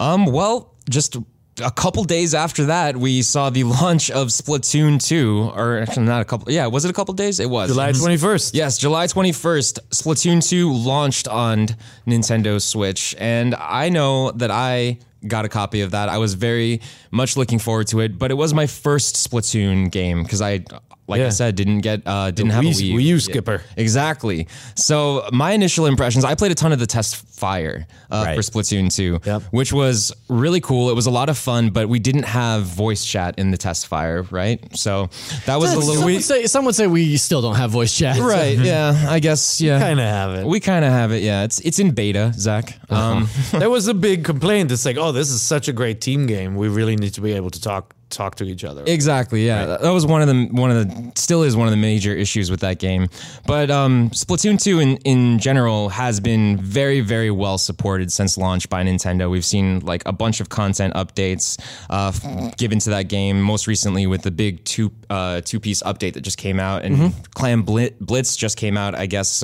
Um, well, just a couple days after that, we saw the launch of Splatoon 2, or actually not a couple. Yeah, was it a couple days? It was. July 21st. Yes, July 21st, Splatoon 2 launched on Nintendo Switch. And I know that I got a copy of that. I was very much looking forward to it, but it was my first Splatoon game because I like I said, didn't get uh, didn't have Wii- a Wii. Wii U Yeah. skipper. Exactly. So my initial impressions, I played a ton of the test fire uh, Right. for Splatoon 2, Yep. which was really cool. It was a lot of fun, but we didn't have voice chat in the test fire, right? So that was a Some little would say some would say we still don't have voice chat. right. Yeah, I guess. Yeah, We Kind of have it. we kind of have it. Yeah, it's it's in beta, Zach. Um, there was a big complaint. It's like, oh, this is such a great team game. We really need to be able to talk talk to each other. Exactly. Yeah, That- that was one of the one of the still is one of the major issues with that game. But um, Splatoon two in in general has been very very well supported since launch by Nintendo. We've seen like a bunch of content updates uh, given to that game. Most recently with the big two uh, two piece update that just came out, and Clam Blitz just came out. I guess.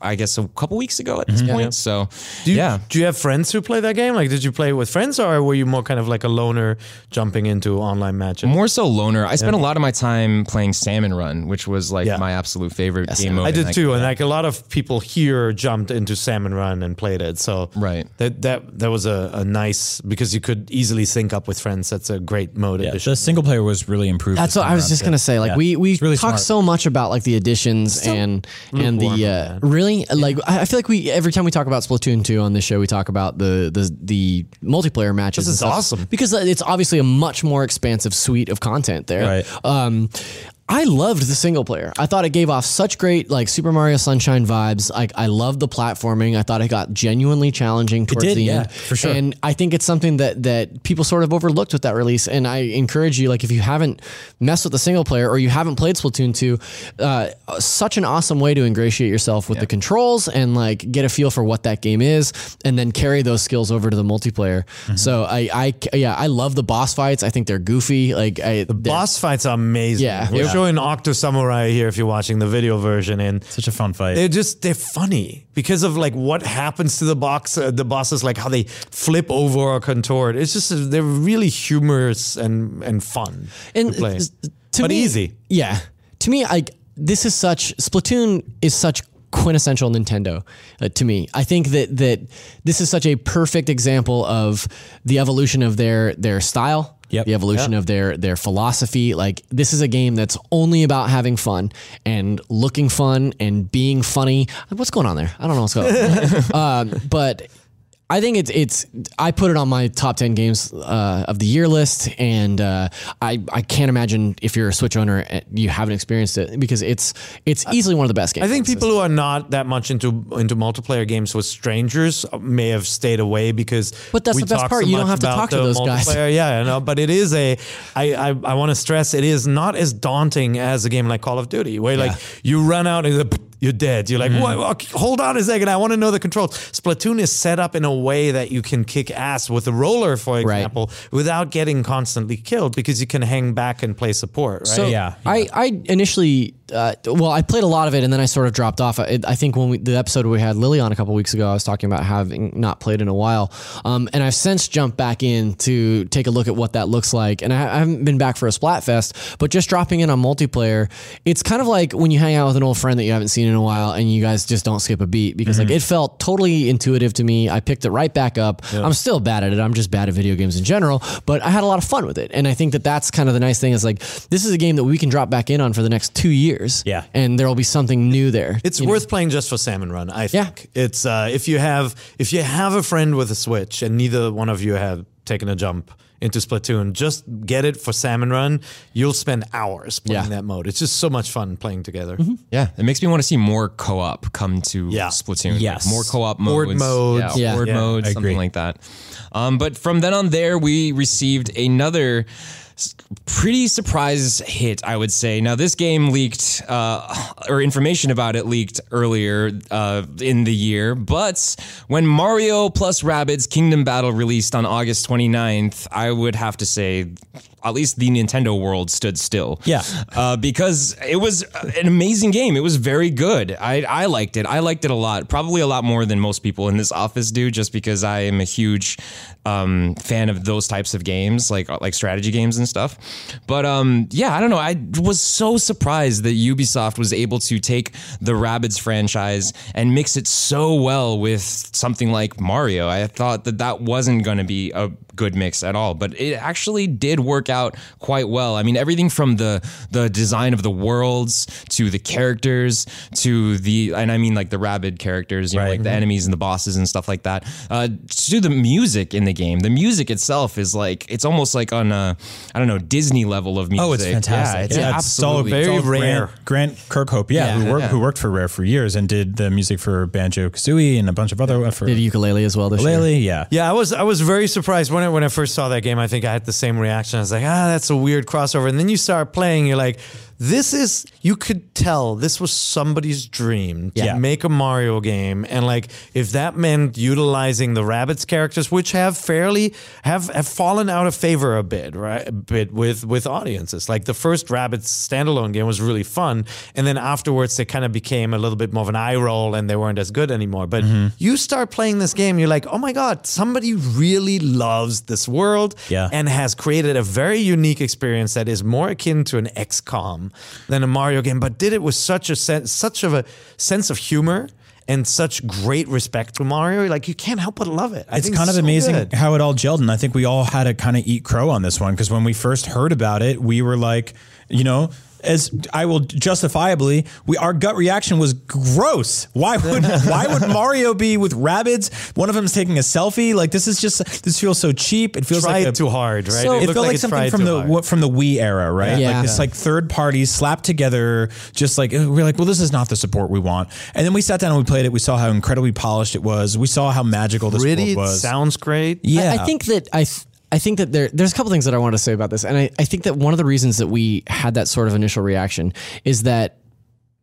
I guess a couple weeks ago at this point. So, Do you, yeah. do you have friends who play that game? Like, did you play with friends, or were you more kind of like a loner jumping into online matches? More so loner. I spent a lot of my time playing Salmon Run, which was like Yeah. my absolute favorite game mode. I did that too, and like a lot of people here jumped into Salmon Run and played it. So Right. that that that was a, a nice because you could easily sync up with friends. That's a great mode Yeah, addition. the single player was really improved. That's what I was just gonna say. Like Yeah. we we It's really talk smart. so much about like the additions and and the on uh, that. Really like I I feel like we every time we talk about Splatoon two on this show we talk about the the the multiplayer matches. This is awesome. because it's obviously a much more expansive suite of content there. Right. Um, I loved the single player. I thought it gave off such great like Super Mario Sunshine vibes. Like I loved the platforming. I thought it got genuinely challenging towards did, the yeah, end. for sure. And I think it's something that that people sort of overlooked with that release. And I encourage you, like if you haven't messed with the single player or you haven't played Splatoon 2, uh, such an awesome way to ingratiate yourself with the controls and like get a feel for what that game is, and then carry those skills over to the multiplayer. Mm-hmm. So I, I, yeah, I love the boss fights. I think they're goofy. Like I, the boss fights are amazing. Yeah. Yeah. Showing Octo Samurai here if you're watching the video version, and Such a fun fight. they're just they're funny because of like what happens to the box uh, the bosses like how they flip over or contort it's just they're really humorous and and fun and to play to but me- easy Yeah, to me, like this is such Splatoon is such quintessential Nintendo uh, to me. I think that that this is such a perfect example of the evolution of their their style. Yep. The evolution of their their philosophy. Like this is a game that's only about having fun and looking fun and being funny. What's going on there? I don't know what's going on. um, but I think it's it's. I put it on my top ten games uh, of the year list, and uh, I I can't imagine if you're a Switch owner you haven't experienced it because it's it's easily one of the best games. I think people who are not that much into into multiplayer games with strangers may have stayed away because. But that's the best part, So you don't have to talk to those guys. Yeah, I know. But it is a. I I, I want to stress it is not as daunting as a game like Call of Duty, where like you run out and the- you're dead. You're like, Mm-hmm. what? Okay, Hold on a second. I want to know the controls. Splatoon is set up in a way that you can kick ass with a roller, for example, without getting constantly killed because you can hang back and play support. Right? So Yeah, I, I initially, uh, well, I played a lot of it and then I sort of dropped off. I, I think when we, the episode we had Lily on a couple weeks ago, I was talking about having not played in a while. Um, and I've since jumped back in to take a look at what that looks like. And I, I haven't been back for a Splatfest, but just dropping in on multiplayer, it's kind of like when you hang out with an old friend that you haven't seen in a while and you guys just don't skip a beat because like it felt totally intuitive to me. I picked it right back up. I'm still bad at it. I'm just bad at video games in general, but I had a lot of fun with it. And I think that that's kind of the nice thing is like, this is a game that we can drop back in on for the next two years. Yeah. And there will be something new there. It's you know? worth playing just for Salmon Run. I Yeah. think it's uh, if you have if you have a friend with a Switch and neither one of you have taken a jump into Splatoon, just get it for Salmon Run. You'll spend hours playing Yeah. that mode. It's just so much fun playing together. Yeah, it makes me want to see more co-op come to Yeah. Splatoon. Yes. more co-op Horde modes, modes. yeah, Yeah. horde Yeah, modes, something like that. Um, but from then on, there we received another s- pretty surprise hit, I would say. Now, this game leaked, uh, or information about it leaked earlier uh, in the year, but when Mario plus Rabbids Kingdom Battle released on August 29th, I would have to say, at least the Nintendo world stood still. Yeah. Uh, because it was an amazing game. It was very good. I, I liked it. I liked it a lot. Probably a lot more than most people in this office do, just because I am a huge um, fan of those types of games, like like strategy games and and stuff. But um, yeah, I don't know. I was so surprised that Ubisoft was able to take the Rabbids franchise and mix it so well with something like Mario. I thought that that wasn't going to be a good mix at all, but it actually did work out quite well. I mean, everything from the the design of the worlds to the characters to the and I mean like the Rabbid characters, you know, Right. like the enemies and the bosses and stuff like that. Uh, to the music in the game, the music itself is like it's almost like on a I don't know Disney level of music. Oh, it's fantastic. Yeah, it's Yeah, absolutely very all rare. Grant, Grant Kirkhope, yeah, who, worked, yeah. who worked for Rare for years and did the music for Banjo Kazooie and a bunch of other for Did Yooka-Laylee as well this year. Yooka-Laylee. Yeah, Yeah, I was I was very surprised when I, when I first saw that game. I think I had the same reaction. I was like, ah, that's a weird crossover. And then you start playing, you're like, this is you could tell this was somebody's dream to Yeah. make a Mario game, and like if that meant utilizing the Rabbids characters, which have fairly have have fallen out of favor a bit, right? A bit with with audiences. Like the first Rabbids standalone game was really fun, and then afterwards they kind of became a little bit more of an eye roll, and they weren't as good anymore. But mm-hmm. you start playing this game, you're like, oh my god, somebody really loves this world, Yeah. and has created a very unique experience that is more akin to an XCOM than a Mario game, but did it with such a sense, such of a sense of humor and such great respect to Mario. Like you can't help but love it. I it's kind of so amazing good. how it all gelled, and I think we all had to kind of eat crow on this one because when we first heard about it, we were like, you know. As I will justifiably, we our gut reaction was gross. Why would why would Mario be with Rabbids? One of them's taking a selfie. Like this is just this feels so cheap. It feels Tried like a, too hard, right? it, looked felt like, it something from the hard. from the Wii era, right? Yeah. Like this like third parties slapped together, just like we're like, well, this is not the support we want. And then we sat down and we played it. We saw how incredibly polished it was. We saw how magical this Pretty, world it was. sounds great. yeah, I, I think that I. Th- I think that there, there's a couple things that I want to say about this, and I, I think that one of the reasons that we had that sort of initial reaction is that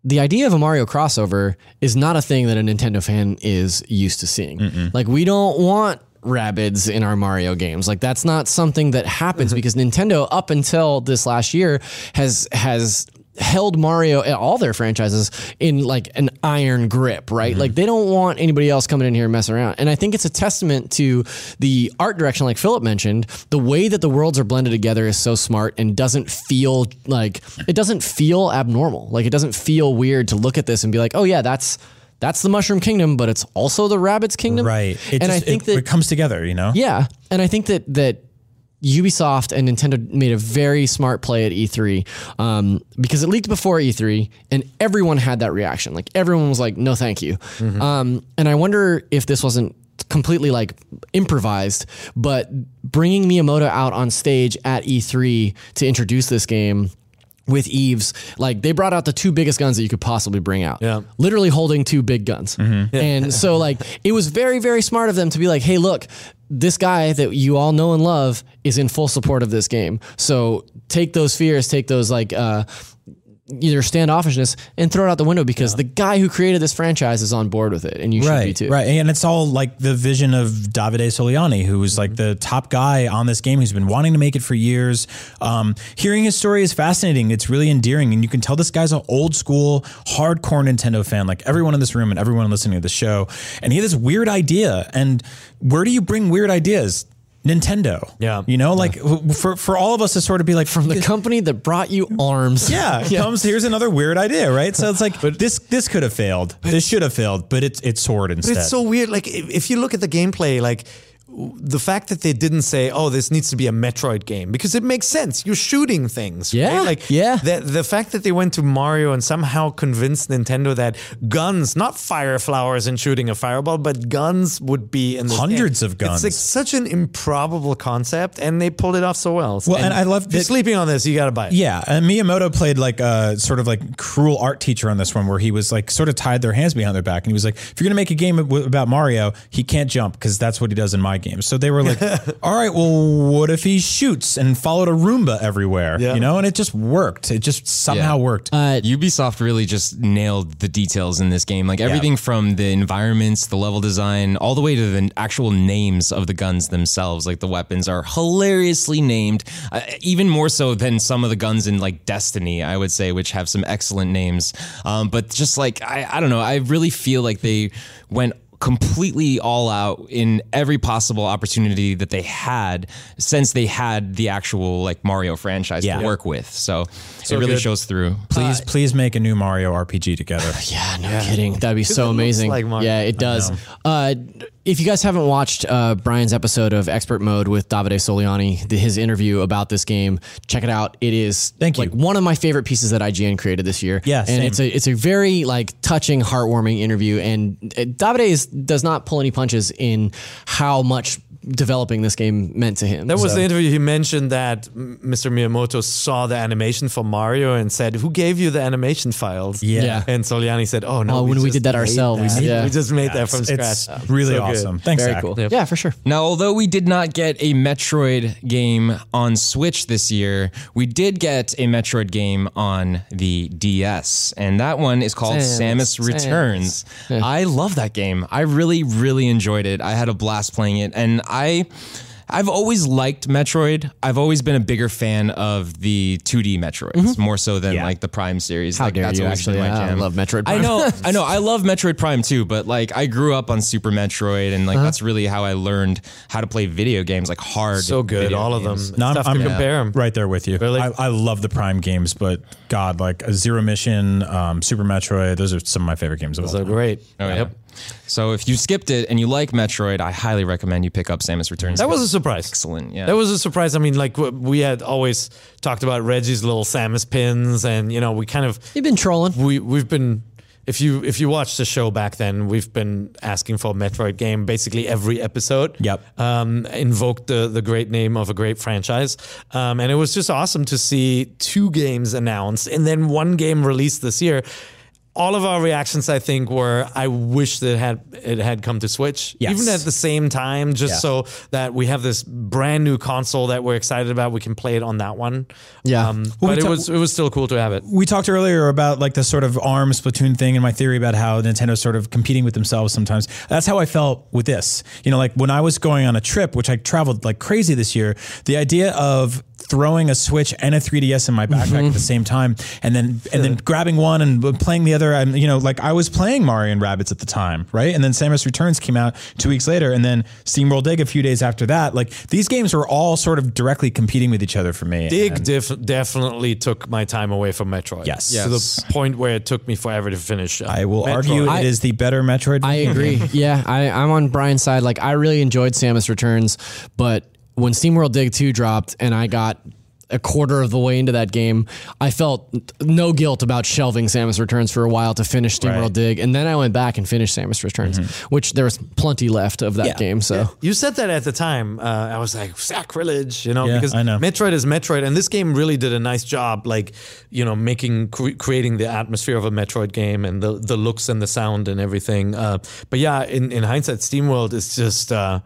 the idea of a Mario crossover is not a thing that a Nintendo fan is used to seeing. Like we don't want Rabbids in our Mario games. Like that's not something that happens mm-hmm. because Nintendo up until this last year has has held Mario and all their franchises in like an iron grip, right? Mm-hmm. Like they don't want anybody else coming in here and messing around. And I think it's a testament to the art direction like Philip mentioned, the way that the worlds are blended together is so smart and doesn't feel like it doesn't feel abnormal. Like it doesn't feel weird to look at this and be like, "Oh yeah, that's that's the Mushroom Kingdom, but it's also the Rabbid's Kingdom." right. It and just, I think it, that it comes together. You know. yeah, and I think that that Ubisoft and Nintendo made a very smart play at E3 um, because it leaked before E3 and everyone had that reaction. Like everyone was like, "No, thank you." Um, and I wonder if this wasn't completely like improvised, but bringing Miyamoto out on stage at E3 to introduce this game with Yves, like they brought out the two biggest guns that you could possibly bring out. Yeah. Literally holding two big guns. And so like it was very, very smart of them to be like, hey, look, this guy that you all know and love is in full support of this game. So take those fears, take those like uh either standoffishness and throw it out the window because the guy who created this franchise is on board with it and you should be Right, too. right, and it's all like the vision of Davide Soliani, who is like the top guy on this game, who's been wanting to make it for years. Um, hearing his story is fascinating. It's really endearing, and you can tell this guy's an old school, hardcore Nintendo fan, like everyone in this room and everyone listening to the show. And he had this weird idea. And where do you bring weird ideas? Nintendo. Yeah. you know, like w- for for all of us to sort of be like From the company that brought you arms. yeah, comes here's another weird idea, right? So it's like but, this this could have failed. This should have failed, but it's it's soared instead. But it's so weird. Like if, if you look at the gameplay, like w- the fact that they didn't say, "Oh, this needs to be a Metroid game," because it makes sense. You're shooting things, Yeah, right? Like yeah. The the fact that they went to Mario and somehow convinced Nintendo that guns, not fire flowers and shooting a fireball, but guns would be in Hundreds game. of guns. It's like such an improbable concept, and they pulled it off so well. Well, and I love that- sleeping on this. You got to buy it. Yeah, and Miyamoto played like a sort of like cruel art teacher on this one, where he was like sort of tied their hands behind their back, and he was like, "If you're gonna make a game about Mario, he can't jump because that's what he does in my game." So they were like, "All right, well, what if he shoots and followed a Roomba everywhere?" Yeah. You know, and it just worked. It just somehow Yeah. worked. Ubisoft really just nailed the details in this game. Like everything from the environments, the level design, all the way to the actual names of the guns themselves. Like the weapons are hilariously named, uh, even more so than some of the guns in like Destiny, I would say, which have some excellent names. Um, but just like, I, I don't know, I really feel like they went completely all out in every possible opportunity that they had since they had the actual like Mario franchise Yeah. to work with. So, it really good. shows through. Please, please make a new Mario RPG together. Yeah, no kidding. That'd be so it looks amazing. like Mario. yeah, it does. Uh, if you guys haven't watched uh, Brian's episode of Expert Mode with Davide Soliani, the, his interview about this game, check it out. It is Thank you. one of my favorite pieces that IGN created this year. Yeah, and same. it's a it's a very like touching, heartwarming interview. And uh, Davide is, does not pull any punches in how much developing this game meant to him. That was So- the interview. He mentioned that Mr. Miyamoto saw the animation for Mario and said, "Who gave you the animation files?" Yeah. Yeah. And Soliani said, "Oh no, Oh, when we did that ourselves, that. yeah. we just made that from It's scratch." really So good. awesome. Thanks, very Zach. cool. Yeah, for sure. Now, although we did not get a Metroid game on Switch this year, we did get a Metroid game on the DS, and that one is called Samus, Samus, Returns. I love that game. I really, really enjoyed it. I had a blast playing it, and I. I've always liked Metroid. I've always been a bigger fan of the 2D Metroids, more so than Yeah. like the Prime series. How like, dare that's you, actually. my I jam. love Metroid I Prime. know, I know. I love Metroid Prime too, but like I grew up on Super Metroid, and like Uh-huh. that's really how I learned how to play video games, like hard. So good, video all of them. games. No, I'm, Tough I'm compare them. right there with you. Really? I, I love the Prime games, but God, like a Zero Mission, um, Super Metroid, those are some of my favorite games of all So time. great. Oh, yeah. So if you skipped it and you like Metroid, I highly recommend you pick up Samus Returns. That was a surprise. excellent. Yeah. That was a surprise. I mean, like we had always talked about Reggie's little Samus pins, and you know, we kind of You've been trolling. we we've been if you if you watched the show back then, we've been asking for a Metroid game basically every episode. Yep. Um, invoked the the great name of a great franchise, um, and it was just awesome to see two games announced and then one game released this year. All of our reactions, I think, were I wish that it had it had come to Switch, Yes. even at the same time, just Yeah. so that we have this brand new console that we're excited about. We can play it on that one. Yeah. Um, Well, but it ta- was it was still cool to have it. we talked earlier about like the sort of ARM Splatoon thing and my theory about how Nintendo's sort of competing with themselves sometimes. That's how I felt with this. You know, like when I was going on a trip, which I traveled like crazy this year, the idea of throwing a Switch and a 3DS in my backpack at the same time and then and then grabbing one and playing the other and you know like I was playing Mario and Rabbids at the time, right? And then Samus Returns came out 2 weeks later and then SteamWorld Dig a few days after that. Like these games were all sort of directly competing with each other for me. Dig def- definitely took my time away from Metroid. Yes. yes, To the point where it took me forever to finish. uh, I will Metroid. argue I- it is the better Metroid. I agree. yeah, I, I'm on Brian's side. Like, I really enjoyed Samus Returns, but when SteamWorld Dig 2 dropped and I got a quarter of the way into that game, I felt no guilt about shelving Samus Returns for a while to finish SteamWorld Right. Dig. And then I went back and finished Samus Returns, which there was plenty left of that Yeah. game. So, You said that at the time. Uh, I was like sacrilege, you know, Yeah, because I know. Metroid is Metroid, and this game really did a nice job, like you know, making cre- creating the atmosphere of a Metroid game and the the looks and the sound and everything. Uh, but yeah, in in hindsight, SteamWorld is just uh,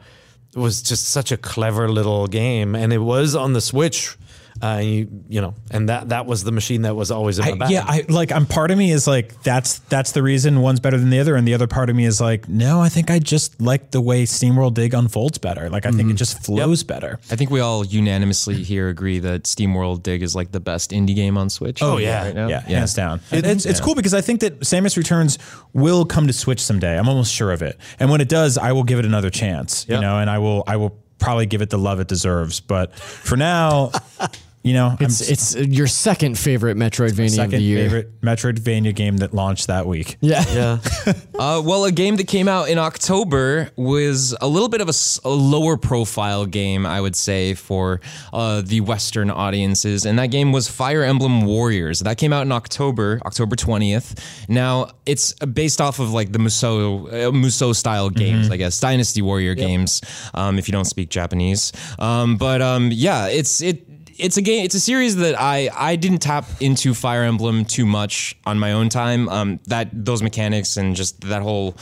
was just such a clever little game, and it was on the Switch. Uh, you, you know, and that that was the machine that was always in my I, bag. yeah, I like. I'm part of me is like that's that's the reason one's better than the other, and the other part of me is like, no, I think I just like the way SteamWorld Dig unfolds better. Like I think it just flows better. I think we all unanimously here agree that SteamWorld Dig is like the best indie game on Switch. Oh, yeah. right now. Yeah, hands down. And it's, it's cool because I think that Samus Returns will come to Switch someday. I'm almost sure of it. And when it does, I will give it another chance. Yeah. You know, and I will I will probably give it the love it deserves. But for now, you know, it's, I'm it's your second favorite Metroidvania of second the year. favorite Metroidvania game that launched that week. Yeah. yeah. Uh, well, a game that came out in October was a little bit of a lower profile game, I would say, for uh, the Western audiences. And that game was Fire Emblem Warriors. That came out in October, October 20th. Now, it's based off of like the Musou, uh, Musou style games, I guess, Dynasty Warrior games, um, if you don't speak Japanese. Um, but um, yeah, it's, it, it's a game. It's a series that I I didn't tap into Fire Emblem too much on my own time. Um, that those mechanics and just that whole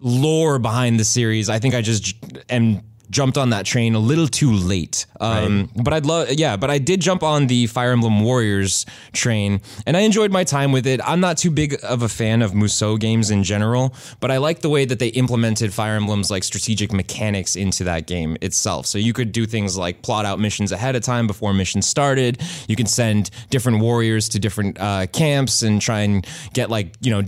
lore behind the series. I think I just am jumped on that train a little too late. Um, But I'd love, yeah, but I did jump on the Fire Emblem Warriors train and I enjoyed my time with it. I'm not too big of a fan of Musou games in general, but I like the way that they implemented Fire Emblem's like strategic mechanics into that game itself. So you could do things like plot out missions ahead of time before missions started. You can send different warriors to different uh, camps and try and get like, you know,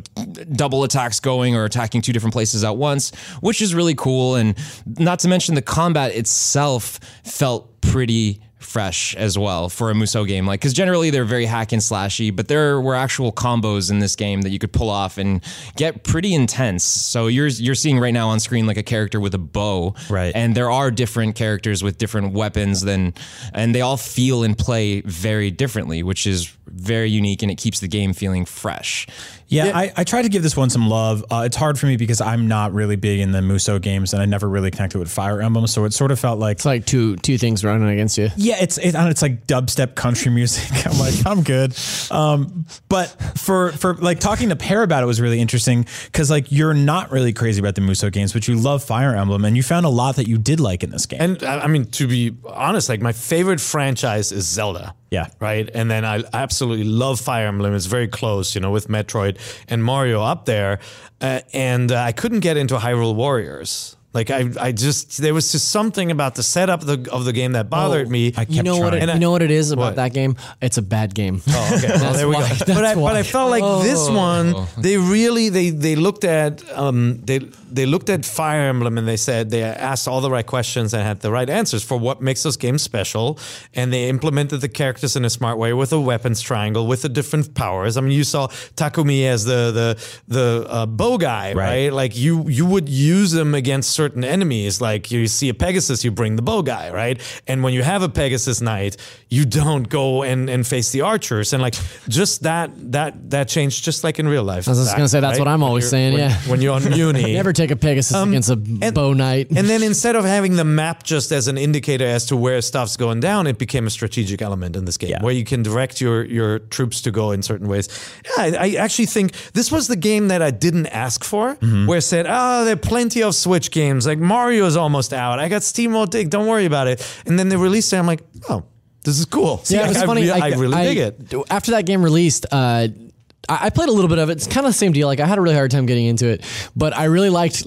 double attacks going or attacking two different places at once, which is really cool. And not to mention the combat itself felt pretty fresh as well for a Musou game. Like, because generally they're very hack and slashy, but there were actual combos in this game that you could pull off and get pretty intense. So you're you're seeing right now on screen like a character with a bow, Right. And there are different characters with different weapons than, and they all feel and play very differently, which is very unique and it keeps the game feeling fresh. Yeah, I, I tried to give this one some love. Uh, it's hard for me because I'm not really big in the Musou games, and I never really connected with Fire Emblem. So it sort of felt like, It's like two two things running against you. yeah, it's it, I it's like dubstep country music. I'm like, I'm good. Um, but for for like talking to Peer about it was really interesting because like you're not really crazy about the Musou games, but you love Fire Emblem, and you found a lot that you did like in this game. And I mean, to be honest, like my favorite franchise is Zelda. Yeah. Right. And then I absolutely love Fire Emblem. It's very close, you know, with Metroid and Mario up there. Uh, and uh, I couldn't get into Hyrule Warriors. Like I, I just there was just something about the setup of the, of the game that bothered me. I kept You know what? It, trying. you know what it is about What? that game? It's a bad game. Oh, okay. Well, there we why- go. But I, but. I felt like this one, they really they they looked at um they they looked at Fire Emblem and they said they asked all the right questions and had the right answers for what makes those games special, and they implemented the characters in a smart way with a weapons triangle with the different powers. I mean, you saw Takumi as the the the uh, bow guy, right. Right. Like you you would use them against certain enemies. Like you see a Pegasus, you bring the bow guy, right? And when you have a Pegasus knight, you don't go and, and face the archers. And like just that that that changed just like in real life. I was just gonna say, that's what I'm always saying, when- yeah. When you're on Muni. Never take a Pegasus against a bow knight. Um, And then instead of having the map just as an indicator as to where stuff's going down, it became a strategic element in this game Yeah. where you can direct your your troops to go in certain ways. Yeah, I, I actually think this was the game that I didn't ask for, Mm-hmm. where it said, oh, there are plenty of Switch games. Like Mario's almost out. I got SteamWorld Dig. Don't worry about it. And then they released it. I'm like, oh, this is cool. yeah, it was I, funny. re- I, really dig it. After that game released, uh, I I played a little bit of it. It's kind of the same deal. Like I had a really hard time getting into it, but I really liked.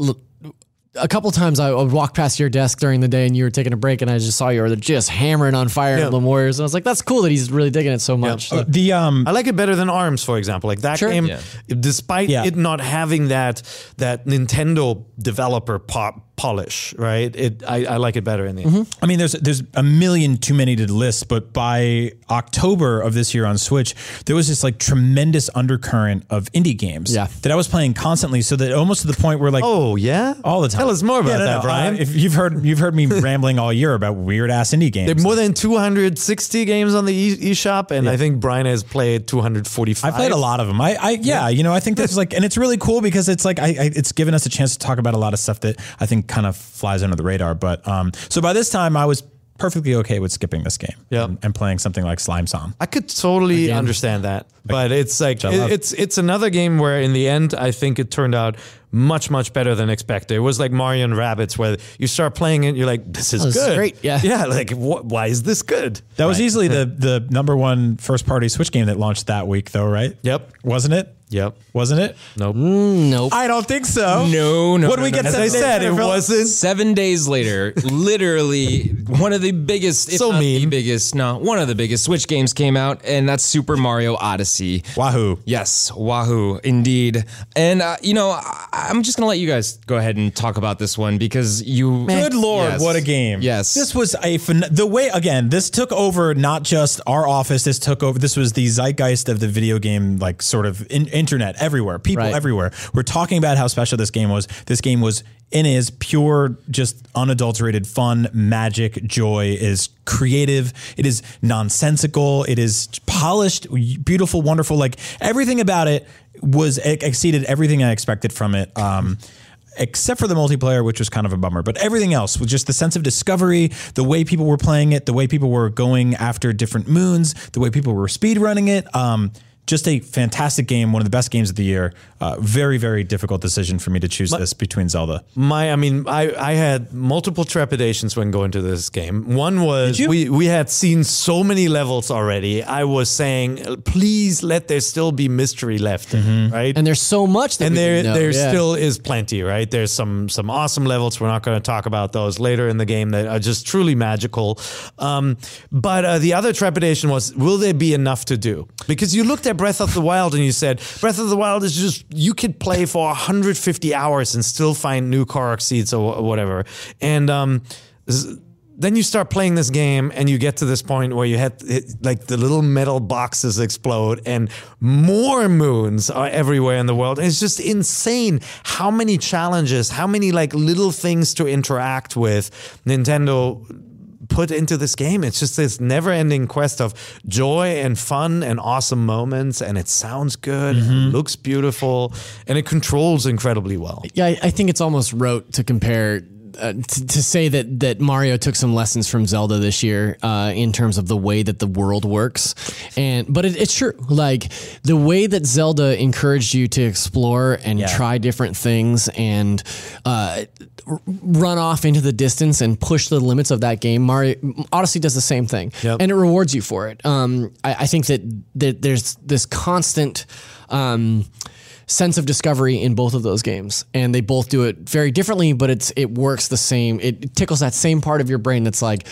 L- A couple times I would walk past your desk during the day and you were taking a break and I just saw you were just hammering on Fire Yeah. Emblem Warriors and I was like, that's cool that he's really digging it so much. So- the um I like it better than Arms, for example. Like that Sure. game, Yeah. despite Yeah. it not having that that Nintendo developer pop polish, right? It I, I like it better in the end. I mean, there's there's a million too many to list, but by October of this year on Switch, there was this like tremendous undercurrent of indie games Yeah. that I was playing constantly. So that almost to the point where like Oh yeah, all the time. Tell us more about Yeah, no, that, no, Brian. uh, if you've heard you've heard me rambling all year about weird ass indie games. there are more than 260 games on the e- eShop, and I think Brian has played 245. I played a lot of them. I, I yeah, you know, I think that's like, and it's really cool because it's like, I, I, it's given us a chance to talk about a lot of stuff that I think kind of flies under the radar. But um, so by this time, I was perfectly okay with skipping this game, Yeah. and, and playing something like Slime-san. I could totally understand that, but it's like it- it's it's another game where in the end I think it turned out much much better than expected. It was like Mario and Rabbids where you start playing it, you're like, this is Oh, this is good, great, yeah. yeah. Like, wh- why is this good? That was easily the the number one first party Switch game that launched that week, though, right? Yep. Wasn't it? Yep. Wasn't it? Nope. nope. I don't think so. No, no. What do no, we no, get? no. As seven I days said, it later, wasn't. Seven days later, literally one of the biggest, if So not the mean. biggest, no, one of the biggest Switch games came out, and that's Super Mario Odyssey. Wahoo! Yes, Wahoo, indeed. And uh, you know, I, I'm just gonna let you guys go ahead and talk about this one because you. Good lord, Yes. what a game! Yes. this was a phen- the way again. This took over not just our office. This took over. This was the zeitgeist of the video game, like sort of in, internet everywhere. People Right. everywhere were talking about how special this game was. This game was in is pure, just unadulterated fun, magic, joy. It is creative. It is nonsensical. It is polished, beautiful, wonderful. Like everything about it was it exceeded everything I expected from it. Um, except for the multiplayer, which was kind of a bummer. But everything else was just the sense of discovery, the way people were playing it, the way people were going after different moons, the way people were speed running it. Um, just a fantastic game, one of the best games of the year. Uh, very, very difficult decision for me to choose this between Zelda. My, I mean, I, I had multiple trepidations when going to this game. One was we, we had seen so many levels already. I was saying, please let there still be mystery left, right? And there's so much that and we there didn't know. there Yeah. still is plenty, right? There's some some awesome levels. We're not going to talk about those later in the game that are just truly magical. Um, but uh, the other trepidation was, will there be enough to do? Because you looked at Breath of the Wild and you said, Breath of the Wild is just you could play for 150 hours and still find new Korok seeds or whatever. And um, then you start playing this game and you get to this point where you had like the little metal boxes explode and more moons are everywhere in the world. And it's just insane how many challenges, how many like little things to interact with Nintendo put into this game. It's just this never ending quest of joy and fun and awesome moments. And it sounds good, and it looks beautiful, and it controls incredibly well. Yeah, I, I think it's almost rote to compare. Uh, to, to say that that Mario took some lessons from Zelda this year uh, in terms of the way that the world works, and but it, it's true. Like the way that Zelda encouraged you to explore and try different things and uh, run off into the distance and push the limits of that game. Mario Odyssey does the same thing, Yep. and it rewards you for it. Um, I, I think that that there's this constant. Um, sense of discovery in both of those games and they both do it very differently but it's it works the same it tickles that same part of your brain that's like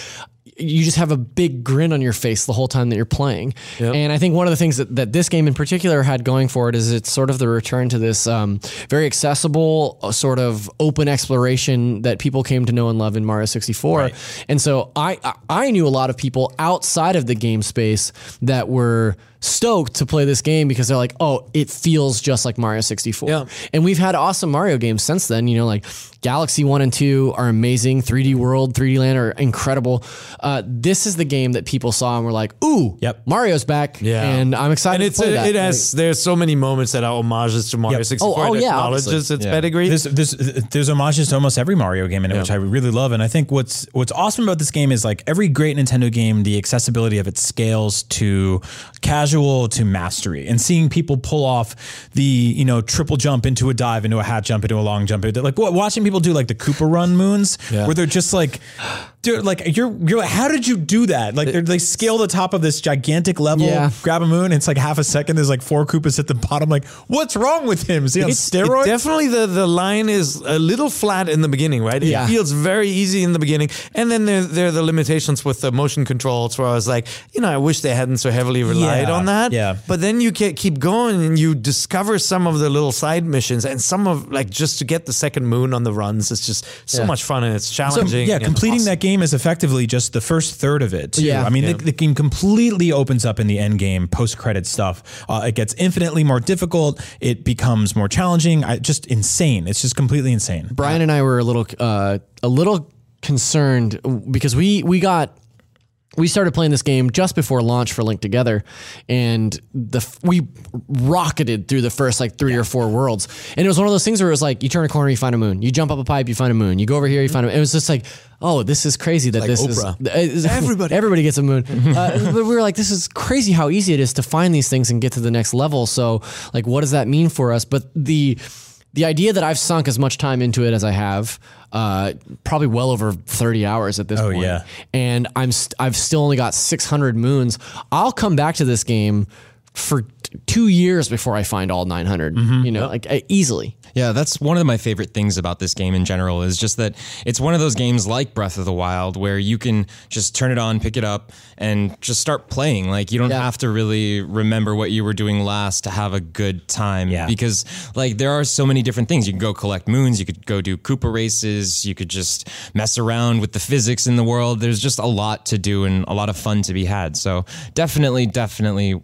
you just have a big grin on your face the whole time that you're playing. And i think one of the things that, that this game in particular had going for it is it's sort of the return to this um, very accessible uh, sort of open exploration that people came to know and love in mario 64 and so I i knew a lot of people outside of the game space that were stoked to play this game because they're like, oh, it feels just like Mario 64. Yeah. And we've had awesome Mario games since then. You know, like Galaxy 1 and 2 are amazing. 3D World, 3D Land are incredible. Uh, this is the game that people saw and were like, ooh, Yep. Mario's back. Yeah. And I'm excited And to it's play a, that. it has there's so many moments that are homages to Mario Yep. 64 Oh, oh, yeah, acknowledges obviously. its Yeah. pedigree. There's, there's there's homages to almost every Mario game in it, which I really love. And I think what's what's awesome about this game is like every great Nintendo game, the accessibility of it scales to casual to mastery, and seeing people pull off the you know triple jump into a dive, into a hat jump, into a long jump, like watching people do like the Koopa Run moons, where they're just like. Dude, like you're, you're like, how did you do that? Like they're, they scale the top of this gigantic level, Yeah. grab a moon. It's like half a second. There's like four Koopas at the bottom. Like, what's wrong with him? Is he on It's- steroids? it definitely the the line is a little flat in the beginning, right? It Yeah. feels very easy in the beginning, and then there there are the limitations with the motion controls. Where I was like, you know, I wish they hadn't so heavily relied Yeah, on that. yeah. But then you ke- keep going and you discover some of the little side missions, and some of like just to get the second moon on the runs. It's just so Yeah. much fun and it's challenging. yeah, completing awesome. that game is effectively just the first third of it. Too. Yeah. I mean, The, the game completely opens up in the end game, post credit stuff. Uh, it gets infinitely more difficult. It becomes more challenging. I, just insane. It's just completely insane. Brian and I were a little uh, a little concerned because we we got we started playing this game just before launch for Link Together, and the we rocketed through the first like three or four worlds, and it was one of those things where it was like you turn a corner, you find a moon, you jump up a pipe, you find a moon, you go over here, you find a moon. It was just like, oh, this is crazy that this Oprah. is everybody everybody gets a moon. uh, but we were like, this is crazy how easy it is to find these things and get to the next level. So like, what does that mean for us? But the the idea that I've sunk as much time into it as I have, uh, probably well over 30 hours at this Oh, point. yeah. And I'm st- I've still only got 600 moons. I'll come back to this game for two years before I find all 900. You know, like uh, easily. Yeah, that's one of my favorite things about this game in general is just that it's one of those games like Breath of the Wild where you can just turn it on, pick it up, and just start playing. Like you don't Yeah. have to really remember what you were doing last to have a good time. Yeah. Because like there are so many different things. You can go collect moons, you could go do Koopa races, you could just mess around with the physics in the world. There's just a lot to do and a lot of fun to be had. So definitely, definitely